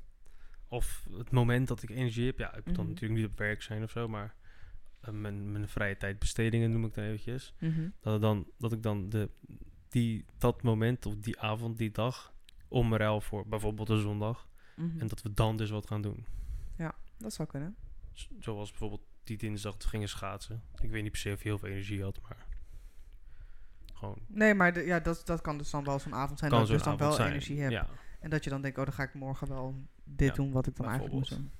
Of het moment dat ik energie heb. Ja, ik moet dan Mhm. natuurlijk niet op werk zijn of zo, maar... eh, mijn, mijn vrije tijdbestedingen noem ik dan eventjes. Mhm. Dat, dan, dat ik dan de, die, dat moment of die avond, die dag... omruil voor bijvoorbeeld een zondag. Mhm. En dat we dan dus wat gaan doen. Dat zou kunnen. Z- Zoals bijvoorbeeld die dinsdag gingen schaatsen. Ik weet niet per se of je heel veel energie had, maar... Gewoon... Nee, maar de- ja, dat, dat kan dus dan wel zo'n avond zijn kan dat zo'n dus dan wel zijn. energie heb. Ja. En dat je dan denkt, oh, dan ga ik morgen wel dit Ja, doen wat ik dan eigenlijk moet doen.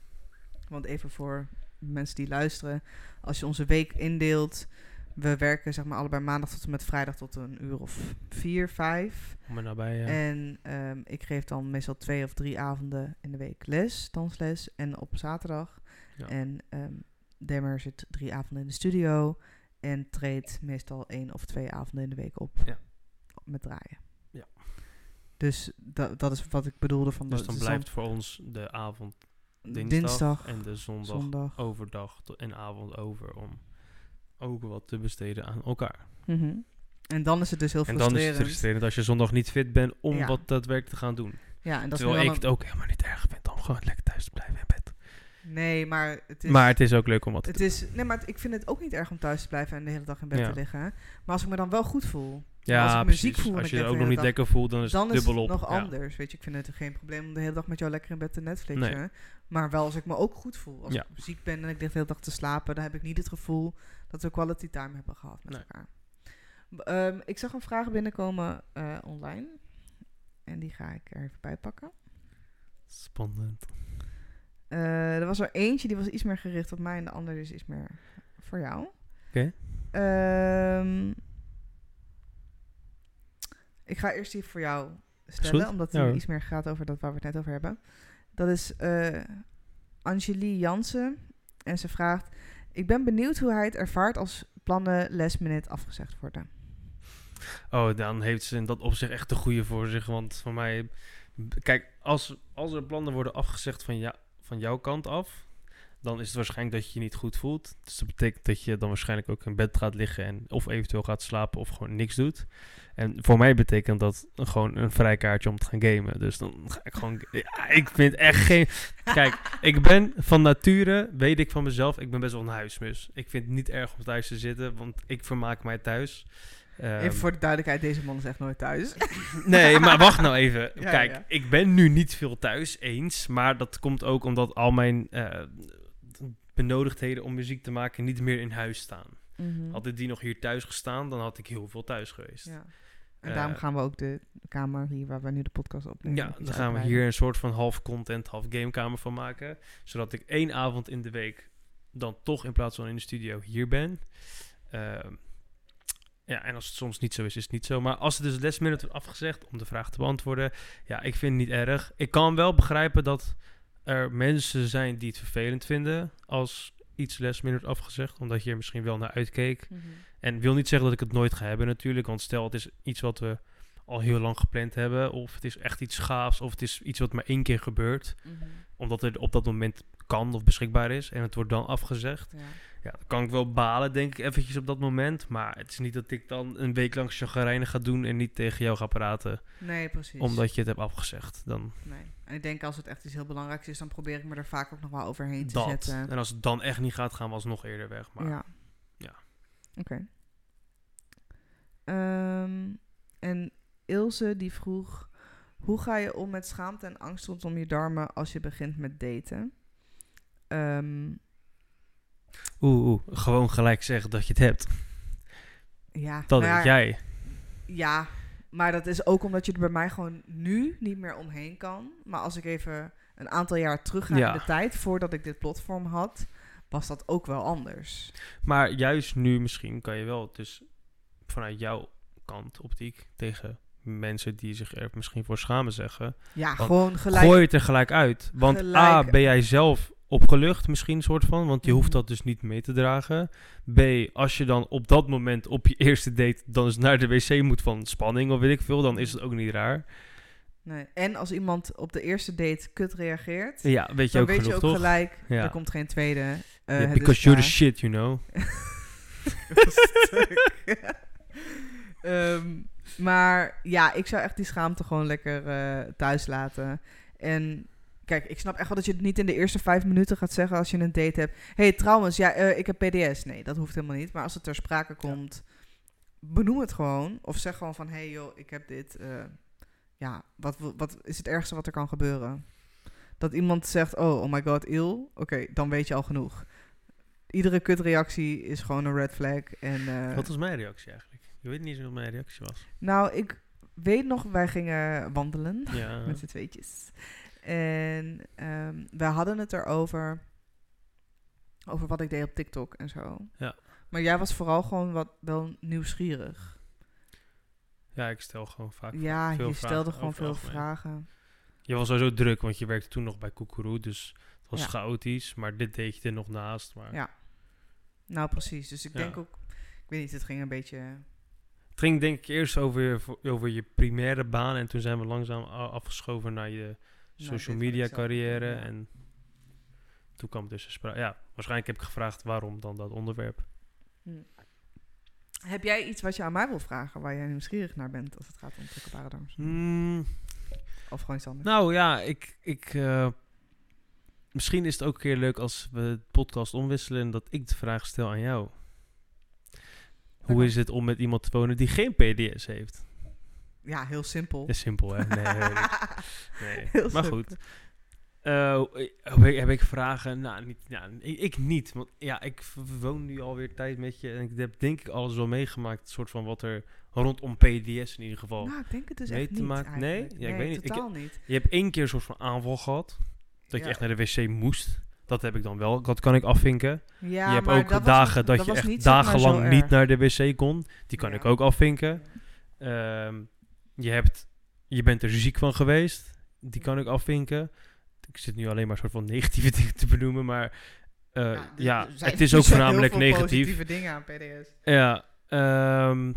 Want even voor mensen die luisteren. Als je onze week indeelt. We werken zeg maar allebei maandag tot en met vrijdag tot een uur of vier, vijf. Om er nabij, ja. En ehm, ik geef dan meestal twee of drie avonden in de week les, dansles. En op zaterdag. Ja. En ehm Demmer zit drie avonden in de studio. En treedt meestal één of twee avonden in de week op. Ja. Met draaien. Ja. Dus da- dat is wat ik bedoelde van... Dus dat dan blijft voor ons de avond dinsdag, dinsdag, en de zondag, zondag. overdag en avond over om ook wat te besteden aan elkaar. Mhm. En dan is het dus heel En dan is het frustrerend. frustrerend als je zondag niet fit bent om Ja. wat daadwerkelijk te gaan doen. Ja, en dat is Terwijl ik het ook helemaal niet erg vind om gewoon lekker thuis te blijven in bed. Nee, maar het is... maar het is ook leuk om wat te Het doen. is, nee, maar het- ik vind het ook niet erg om thuis te blijven en de hele dag in bed Ja. te liggen. Maar als ik me dan wel goed voel, Ja, als ik precies. voel en als je ook nog niet dag- lekker voelt, dan is dan het is dubbel het op. nog Ja. anders. Weet je, ik vind het geen probleem om de hele dag met jou lekker in bed te Netflixen. Nee. Maar wel als ik me ook goed voel. Als Ja. ik ziek ben en ik lig de hele dag te slapen, dan heb ik niet het gevoel dat we quality time hebben gehad met Nee. elkaar. Ehm, ik zag een vraag binnenkomen eh, online. En die ga ik er even bij pakken. Spannend. Eh, er was er eentje die was iets meer gericht op mij en de andere is iets meer voor jou. Oké. Ehm, ik ga eerst die voor jou stellen, goed. omdat Ja, die iets meer gaat over dat waar we het net over hebben. Dat is eh Angelie Jansen en ze vraagt: Ik ben benieuwd hoe hij het ervaart als plannen last minute afgezegd worden. Oh, dan heeft ze in dat opzicht echt de goede voor zich. Want voor mij... Kijk, als, als er plannen worden afgezegd van, ja, van jouw kant af... dan is het waarschijnlijk dat je je niet goed voelt. Dus dat betekent dat je dan waarschijnlijk ook in bed gaat liggen... en of eventueel gaat slapen of gewoon niks doet. En voor mij betekent dat gewoon een vrijkaartje om te gaan gamen. Dus dan ga ik gewoon... Ja, ik vind echt geen... Kijk, ik ben van nature, weet ik van mezelf... ik ben best wel een huismus. Ik vind het niet erg om thuis te zitten... want ik vermaak mij thuis... Ehm, Even voor de duidelijkheid: deze man is echt nooit thuis. *laughs* Nee, maar wacht nou even. Ja, Kijk, ja. ik ben nu niet veel thuis, eens. Maar dat komt ook omdat al mijn eh, benodigdheden om muziek te maken niet meer in huis staan. Mhm. Hadden die nog hier thuis gestaan, dan had ik heel veel thuis geweest. Ja, Ja. En Eh, daarom gaan we ook de kamer hier waar we nu de podcast opnemen. iets dan gaan we hier een soort van half content, half gamekamer van maken. Zodat ik één avond in de week dan toch in plaats van in de studio hier ben. Ehm, ja, en als het soms niet zo is, is het niet zo. Maar als het dus last minute wordt afgezegd, om de vraag te beantwoorden, ja, ik vind het niet erg. Ik kan wel begrijpen dat er mensen zijn die het vervelend vinden als iets last minute afgezegd. Omdat je er misschien wel naar uitkeek. Mhm. En wil niet zeggen dat ik het nooit ga hebben natuurlijk. Want stel, het is iets wat we al heel lang gepland hebben. Of het is echt iets gaafs. Of het is iets wat maar één keer gebeurt. Mhm. Omdat het op dat moment kan of beschikbaar is. En het wordt dan afgezegd. Ja. Ja, dan kan ik wel balen, denk ik, eventjes op dat moment. Maar het is niet dat ik dan een week lang chagrijnig ga doen en niet tegen jou ga praten. Nee, precies. Omdat je het hebt afgezegd. Dan Nee. En ik denk als het echt iets heel belangrijks is, dan probeer ik me er vaak ook nog wel overheen te dat. zetten. En als het dan echt niet gaat, gaan we alsnog eerder weg. Maar ja. ja. Oké. Ehm, en Ilse die vroeg, hoe ga je om met schaamte en angst rondom je darmen als je begint met daten? Ehm, oeh, oeh, gewoon gelijk zeggen dat je het hebt. ja, Dat nou ja, jij. Ja, maar dat is ook omdat je er bij mij gewoon nu niet meer omheen kan. Maar als ik even een aantal jaar terug ga Ja. in de tijd, voordat ik dit platform had, was dat ook wel anders. Maar juist nu misschien kan je wel dus vanuit jouw kant optiek tegen mensen die zich er misschien voor schamen zeggen. Ja, gewoon gelijk. Gooi het er gelijk uit. Want A, ben jij zelf opgelucht misschien soort van, want je Mhm. hoeft dat dus niet mee te dragen. B, als je dan op dat moment op je eerste date dan eens naar de wc moet van spanning of weet ik veel, dan is het ook niet raar. Nee. En als iemand op de eerste date kut reageert, Ja, weet je dan ook weet genoeg, je ook toch? gelijk, Ja. er komt geen tweede. eh, because you're the shit, you know. *laughs* *laughs* Ehm, maar ja, ik zou echt die schaamte gewoon lekker eh, thuis laten. En kijk, ik snap echt wel dat je het niet in de eerste vijf minuten gaat zeggen als je een date hebt. hey, trouwens, ja, eh, ik heb PDS. Nee, dat hoeft helemaal niet. Maar als het ter sprake komt, benoem het gewoon. Of zeg gewoon van, hey joh, ik heb dit. eh, ja, wat, wat is het ergste wat er kan gebeuren? Dat iemand zegt, oh, oh my god, ill. Oké, dan weet je al genoeg. Iedere kutreactie is gewoon een red flag. En, eh, Wat was mijn reactie eigenlijk? Je weet niet eens wat mijn reactie was. nou, ik weet nog, wij gingen wandelen Ja. *laughs* met z'n tweetjes. En ehm wij hadden het erover, over wat ik deed op TikTok en zo. Ja. Maar jij was vooral gewoon wat wel nieuwsgierig. ja, ik stel gewoon vaak ja, veel je stelde gewoon veel algemeen. vragen. Je was sowieso druk, want je werkte toen nog bij Koekeroe, dus het was Ja. chaotisch. Maar dit deed je er nog naast. Maar Ja. Nou, precies. Dus ik Ja. denk ook, ik weet niet, het ging een beetje... Het ging denk ik eerst over, over je primaire baan. En toen zijn we langzaam afgeschoven naar je social media carrière. En toen kwam dus sprake. Ja, waarschijnlijk heb ik gevraagd waarom dan dat onderwerp. Hm. Heb jij iets wat je aan mij wil vragen, waar jij nieuwsgierig naar bent als het gaat om prikkelbare darmen? Hmm, Of gewoon iets anders? nou ja, ik... ik eh, misschien is het ook een keer leuk als we het podcast omwisselen... en dat ik de vraag stel aan jou. Hoe is het om met iemand te wonen die geen PDS heeft? Ja, heel simpel. Is simpel, hè? Nee, *laughs* nee. Heel maar simpel. goed. Eh, heb, ik, heb ik vragen? Nou, niet, ja, ik, ik niet. Want ja, ik woon nu alweer tijd met je. En ik heb denk ik alles wel meegemaakt. soort van wat er rondom PDS in ieder geval. Nou, ik denk het dus mee echt te niet maken- nee? Ja, ik weet niet. Ik- niet. Je hebt één keer een soort van aanval gehad. Dat Ja. je echt naar de wc moest. Dat heb ik dan wel. Dat kan ik afvinken. Ja, je hebt ook dat dagen dat, dat je echt niet, dagenlang niet naar de wc kon. Die kan ik ook afvinken. Ehm, je, hebt, je bent er ziek van geweest. Die kan ik afvinken. Ik zit nu alleen maar soort van negatieve *laughs* dingen te benoemen. Maar eh, ja, dus zijn het is ook voornamelijk veel negatief. positieve dingen aan PDS. Ja. ehm,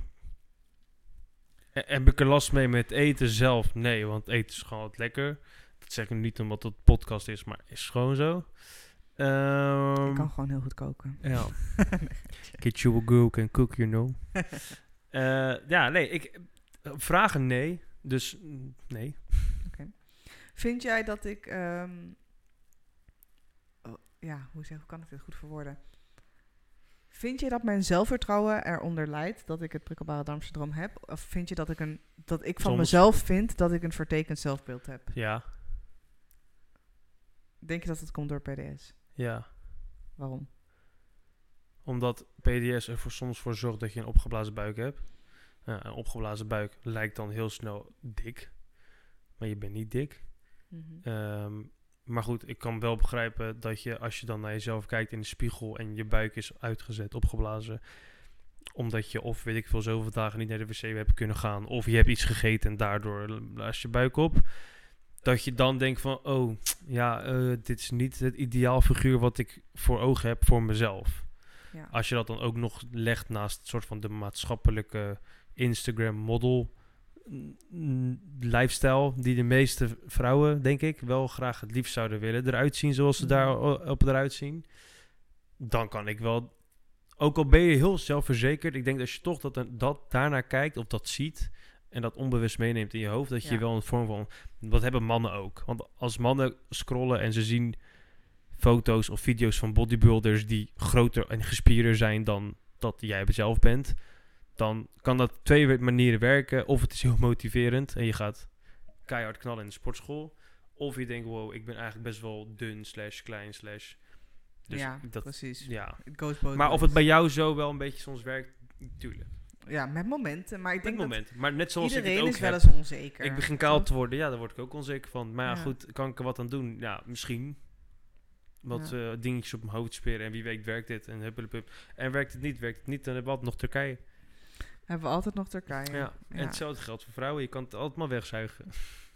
en heb ik er last mee met eten zelf? Nee, want eten is gewoon wat lekker. Dat zeg ik niet omdat het podcast is, maar is gewoon zo. Ehm, ik kan gewoon heel goed koken. ja. *laughs* Get you a girl who can cook, you know. *laughs* Eh, ja, nee, ik... Vragen nee, dus nee. Vind jij dat ik... ehm, oh, ja, hoe, zeg, hoe kan ik dit goed verwoorden? Vind je dat mijn zelfvertrouwen eronder leidt dat ik het prikkelbare darmsyndroom heb? Of vind je dat ik, een, dat ik van Soms. mezelf vind dat ik een vertekend zelfbeeld heb? Ja, Denk je dat het komt door PDS? ja. Waarom? Omdat PDS er voor, soms voor zorgt dat je een opgeblazen buik hebt. Ja, een opgeblazen buik lijkt dan heel snel dik. Maar je bent niet dik. Mhm. Ehm, maar goed, ik kan wel begrijpen dat je als je dan naar jezelf kijkt in de spiegel en je buik is uitgezet, opgeblazen. Omdat je of weet ik veel zoveel dagen niet naar de wc hebt kunnen gaan. Of je hebt iets gegeten en daardoor blaast je buik op. dat je dan denkt van, oh, ja, eh, dit is niet het ideaal figuur wat ik voor ogen heb voor mezelf. Ja. Als je dat dan ook nog legt naast soort van de maatschappelijke Instagram model mm, lifestyle die de meeste vrouwen, denk ik, wel graag het liefst zouden willen eruit zien zoals ze daar Mhm. o- op eruit zien. Dan kan ik wel, ook al ben je heel zelfverzekerd, ik denk dat je toch dat, dat daarnaar kijkt of dat ziet en dat onbewust meeneemt in je hoofd, dat je Ja. wel een vorm van, dat hebben mannen ook. Want als mannen scrollen en ze zien foto's of video's van bodybuilders die groter en gespierder zijn dan dat jij zelf bent, dan kan dat twee manieren werken. Of het is heel motiverend en je gaat keihard knallen in de sportschool. Of je denkt, wow, ik ben eigenlijk best wel dun, slash klein, slash... Dus ja, dat, precies. ja. Maar of het bij jou zo wel een beetje soms werkt, tuurlijk. Ja, met momenten. Maar ik Met denk dat moment. Maar net zoals ik iedereen het ook is wel heb. eens onzeker. Ik begin kaal te worden, ja, daar word ik ook onzeker van. Maar ja, Ja. goed, kan ik er wat aan doen? Ja, misschien. Wat eh, dingetjes op mijn hoofd speren en wie weet werkt dit en huppelepup. En werkt het niet, werkt het niet, dan hebben we altijd nog Turkije. Hebben we altijd nog Turkije. Ja. En hetzelfde geldt voor vrouwen, je kan het altijd maar wegzuigen. *laughs*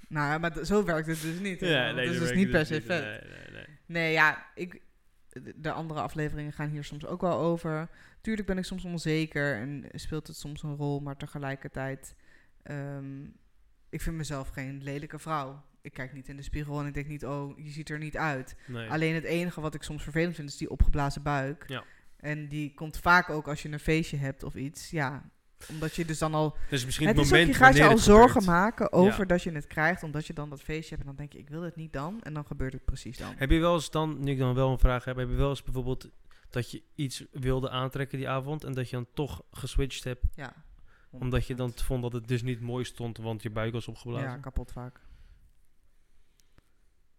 Nou ja, maar zo werkt het dus niet. hè, want het is dat dus niet per se vet. Nee, nee, nee. Nee, ja, ik, de- de andere afleveringen gaan hier soms ook wel over. Tuurlijk ben ik soms onzeker en speelt het soms een rol, maar tegelijkertijd, ehm, ik vind mezelf geen lelijke vrouw. Ik kijk niet in de spiegel en ik denk niet, oh, je ziet er niet uit. Nee. Alleen het enige wat ik soms vervelend vind, is die opgeblazen buik. Ja. En die komt vaak ook als je een feestje hebt of iets. Ja, omdat je dus dan al... Dus misschien Het het, is ook, moment je gaat je wanneer al zorgen gebeurt. maken over Ja. dat je het krijgt, omdat je dan dat feestje hebt. En dan denk je, ik wil het niet dan. En dan gebeurt het precies dan. Heb je wel eens dan, nu ik dan wel een vraag heb, heb je wel eens bijvoorbeeld dat je iets wilde aantrekken die avond en dat je dan toch geswitcht hebt, Ja. omdat je dan vond dat het dus niet mooi stond, want je buik was opgeblazen? Ja, kapot vaak.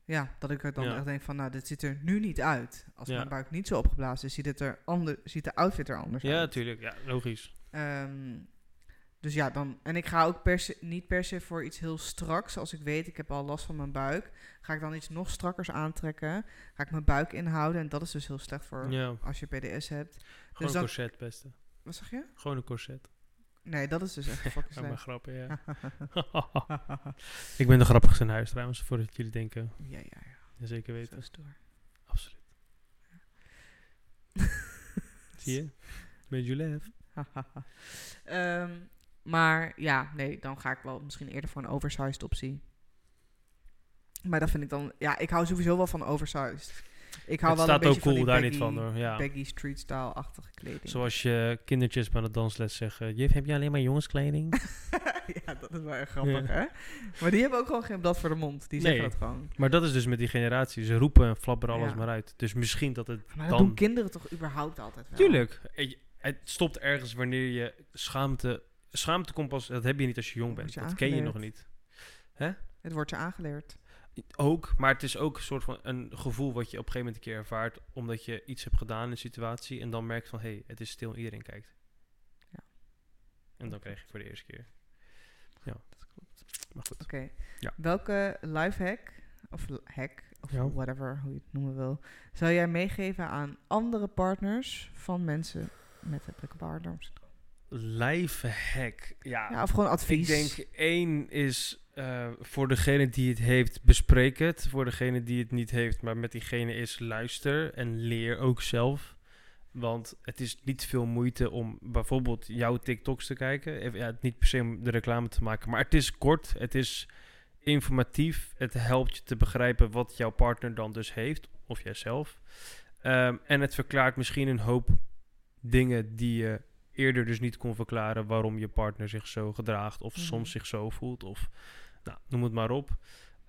Ja, dat ik er dan Ja. echt denk van, nou, dit ziet er nu niet uit. Als Ja. mijn buik niet zo opgeblazen is, ziet, het er ander, ziet de outfit er anders Ja, uit. natuurlijk. Ja, logisch. Ehm, dus ja, dan... En ik ga ook per se, niet per se voor iets heel straks. Als ik weet, ik heb al last van mijn buik. Ga ik dan iets nog strakkers aantrekken. Ga ik mijn buik inhouden. En dat is dus heel slecht voor Ja, als je PDS hebt. gewoon Dus een dan- corset, beste. Wat zeg je? Gewoon een corset. Nee, dat is dus echt *laughs* fucking maar slecht. grappen, ja. *laughs* ik ben de grappigste in huis trouwens, voordat jullie denken. ja, ja, ja. Zeker weten. Zo stoer. Absoluut. *laughs* Zie je? Made you laugh. *laughs* Ehm, maar ja, nee, dan ga ik wel misschien eerder voor een oversized optie. Maar dat vind ik dan... Ja, ik hou sowieso wel van oversized. Ik hou Het wel een ook beetje van cool, die daar baggy, niet van hoor. Ja. baggy street style-achtige kleding. Zoals je kindertjes bij de dansles zeggen. Juf, heb je alleen maar jongenskleding? *laughs* ja, dat is wel erg grappig, hè? Maar die hebben ook gewoon geen blad voor de mond. Die zeggen Nee. dat gewoon. maar dat is dus met die generatie. Ze roepen en flapperen alles Ja. maar uit. Dus misschien dat het Maar dat dan... doen kinderen toch überhaupt altijd wel? Tuurlijk. Het stopt ergens wanneer je schaamte... Schaamte komt pas... Dat heb je niet als je jong bent. je Dat ken je nog niet. Het wordt je aangeleerd. Ook, maar het is ook een soort van een gevoel wat je op een gegeven moment een keer ervaart, omdat je iets hebt gedaan in een situatie en dan merkt van, hé, hey, het is stil en iedereen kijkt. Ja. En dan krijg je het voor de eerste keer. Ja, Dat klopt. maar goed. Oké. Ja. Welke lifehack, of hack, of Ja. whatever, hoe je het noemen wil, zou jij meegeven aan andere partners van mensen met het prikkelbaar darmsyndroom? Lifehack, ja. Ja, of gewoon Ik advies. denk één is eh, voor degene die het heeft, bespreek het. Voor degene die het niet heeft, maar met diegene is luister en leer ook zelf. Want het is niet veel moeite om bijvoorbeeld jouw TikToks te kijken. Even, Ja, niet per se om de reclame te maken, maar het is kort, het is informatief. Het helpt je te begrijpen wat jouw partner dan dus heeft, of jijzelf. Ehm, en het verklaart misschien een hoop dingen die je eerder dus niet kon verklaren waarom je partner zich zo gedraagt of Mhm. soms zich zo voelt of nou, noem het maar op.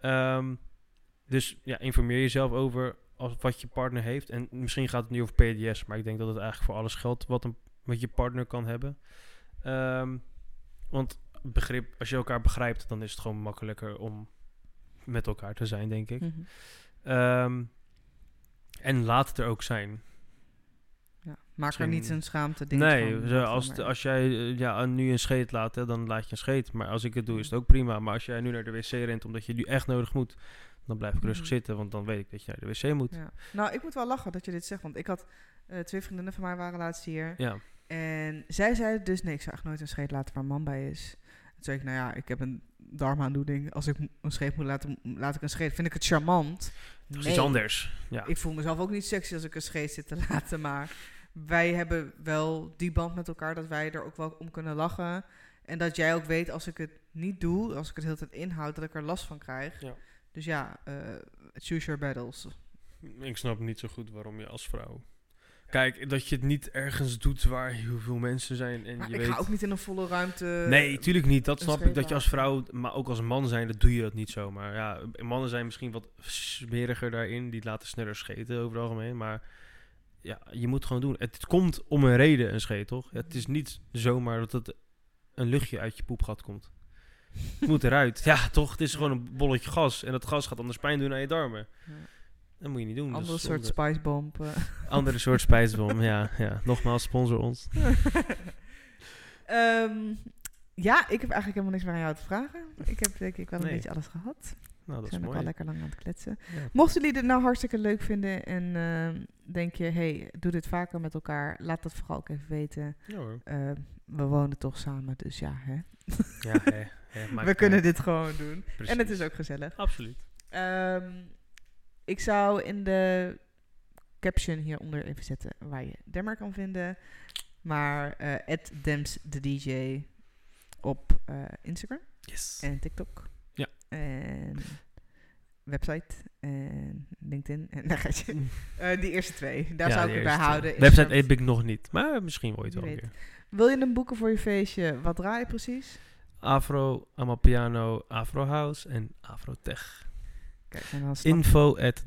Ehm, dus ja, informeer jezelf over als, wat je partner heeft. En misschien gaat het nu over PDS, maar ik denk dat het eigenlijk voor alles geldt wat, een, wat je partner kan hebben. Ehm, want begrip, als je elkaar begrijpt, dan is het gewoon makkelijker om met elkaar te zijn, denk ik. Mhm. Ehm, en laat het er ook zijn. Maak er niet een schaamte ding Nee, van. wat als, maar. als jij eh, ja, nu een scheet laat, hè, dan laat je een scheet. Maar als ik het doe, is het ook prima. Maar als jij nu naar de wc rent omdat je nu echt nodig moet, dan blijf ik rustig Mhm. zitten. Want dan weet ik dat je naar de wc moet. Ja. Nou, ik moet wel lachen dat je dit zegt, want ik had eh, twee vriendinnen van mij waren laatst hier. Ja, En zij zeiden dus, nee, ik zou echt nooit een scheet laten waar een man bij is. Toen zei ik, nou ja, ik heb een darmaandoening. Als ik een scheet moet laten, laat ik een scheet. Vind ik het charmant? Dat is Nee. iets anders. Ja. Ik voel mezelf ook niet sexy als ik een scheet zit te *laughs* laten, maar wij hebben wel die band met elkaar dat wij er ook wel om kunnen lachen. En dat jij ook weet als ik het niet doe, als ik het de hele tijd inhoud, dat ik er last van krijg. Ja. Dus ja, eh, choose your battles. Ik snap niet zo goed waarom je als vrouw... Kijk, dat je het niet ergens doet waar heel veel mensen zijn en Maar je ik weet... ga ook niet in een volle ruimte. Nee, tuurlijk niet. Dat snap ik. Dat je als vrouw, maar ook als man zijn, dat doe je dat niet zomaar. Ja, mannen zijn misschien wat smeriger daarin. Die laten sneller scheten over het algemeen. Maar ja, je moet het gewoon doen. Het, komt om een reden, een scheet, toch? Het is niet zomaar dat het een luchtje uit je poepgat komt. Het moet eruit. Ja, toch? Het is gewoon een bolletje gas. En dat gas gaat anders pijn doen aan je darmen. Ja. Dat moet je niet doen. Dat Andere is soort spicebomb. eh. Andere soort spijsbom, ja, ja. Nogmaals, sponsor ons. *laughs* Ehm, ja, ik heb eigenlijk helemaal niks meer aan jou te vragen. Ik heb denk ik wel een Nee. beetje alles gehad. Nou, dat is zijn al mooi. lekker lang aan het kletsen. Ja. Mochten jullie dit nou hartstikke leuk vinden en ehm, denk je, hey, doe dit vaker met elkaar, laat dat vooral ook even weten. Ja. Ehm, we wonen toch samen, dus ja, hè. Ja, hè, *laughs* we kunnen dit gewoon doen. En het is ook gezellig. Absoluut. Ehm, ik zou in de caption hieronder even zetten waar je Demmer kan vinden. Maar eh Dems de DJ op eh, Instagram Yes. en TikTok. Ja. En website en LinkedIn. En *laughs* daar gaat je. Eh, die eerste twee. Daar Ja, zou ik het bij houden. Website heb ik nog niet, maar misschien ooit wel een keer. Wil je hem boeken voor je feestje? Wat draai je precies? Afro, Amapiano, Afro House en Afro Tech. Kijk, en dan Info at.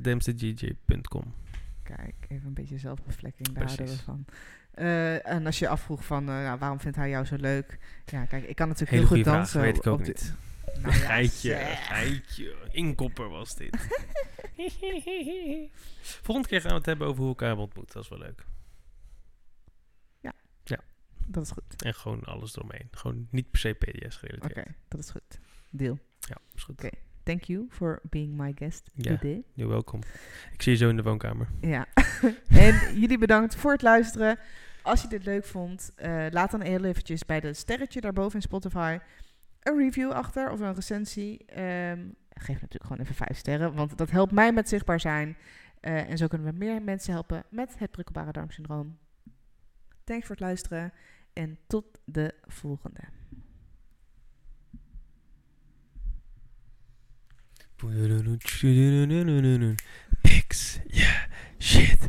Kijk, even een beetje zelfbevlekking, daar houden we Precies. van. Eh, en als je afvroeg van, eh, nou, waarom vindt hij jou zo leuk? Ja, kijk, ik kan natuurlijk Hele heel goed vraag, dansen. weet ik ook op niet. Nou ja, geitje, geitje. Inkopper was dit. *laughs* Volgende keer gaan we het hebben over hoe elkaar hebben ontmoet. Dat is wel leuk. Dat is goed. En gewoon alles eromheen. Gewoon niet per se PDS Oké, gerelateerd. dat is goed. Deal. Ja, is goed. Oké. Thank you for being my guest Ja. today. You're welkom. Ik zie je zo in de woonkamer. Ja. *laughs* en jullie bedankt voor het luisteren. Als je dit leuk vond, eh, laat dan heel eventjes bij de sterretje daarboven in Spotify een review achter of een recensie. Ehm, geef natuurlijk gewoon even vijf sterren, want dat helpt mij met zichtbaar zijn. Eh, en zo kunnen we meer mensen helpen met het prikkelbare darmsyndroom. Thanks voor het luisteren en tot de volgende. Yeah, shit.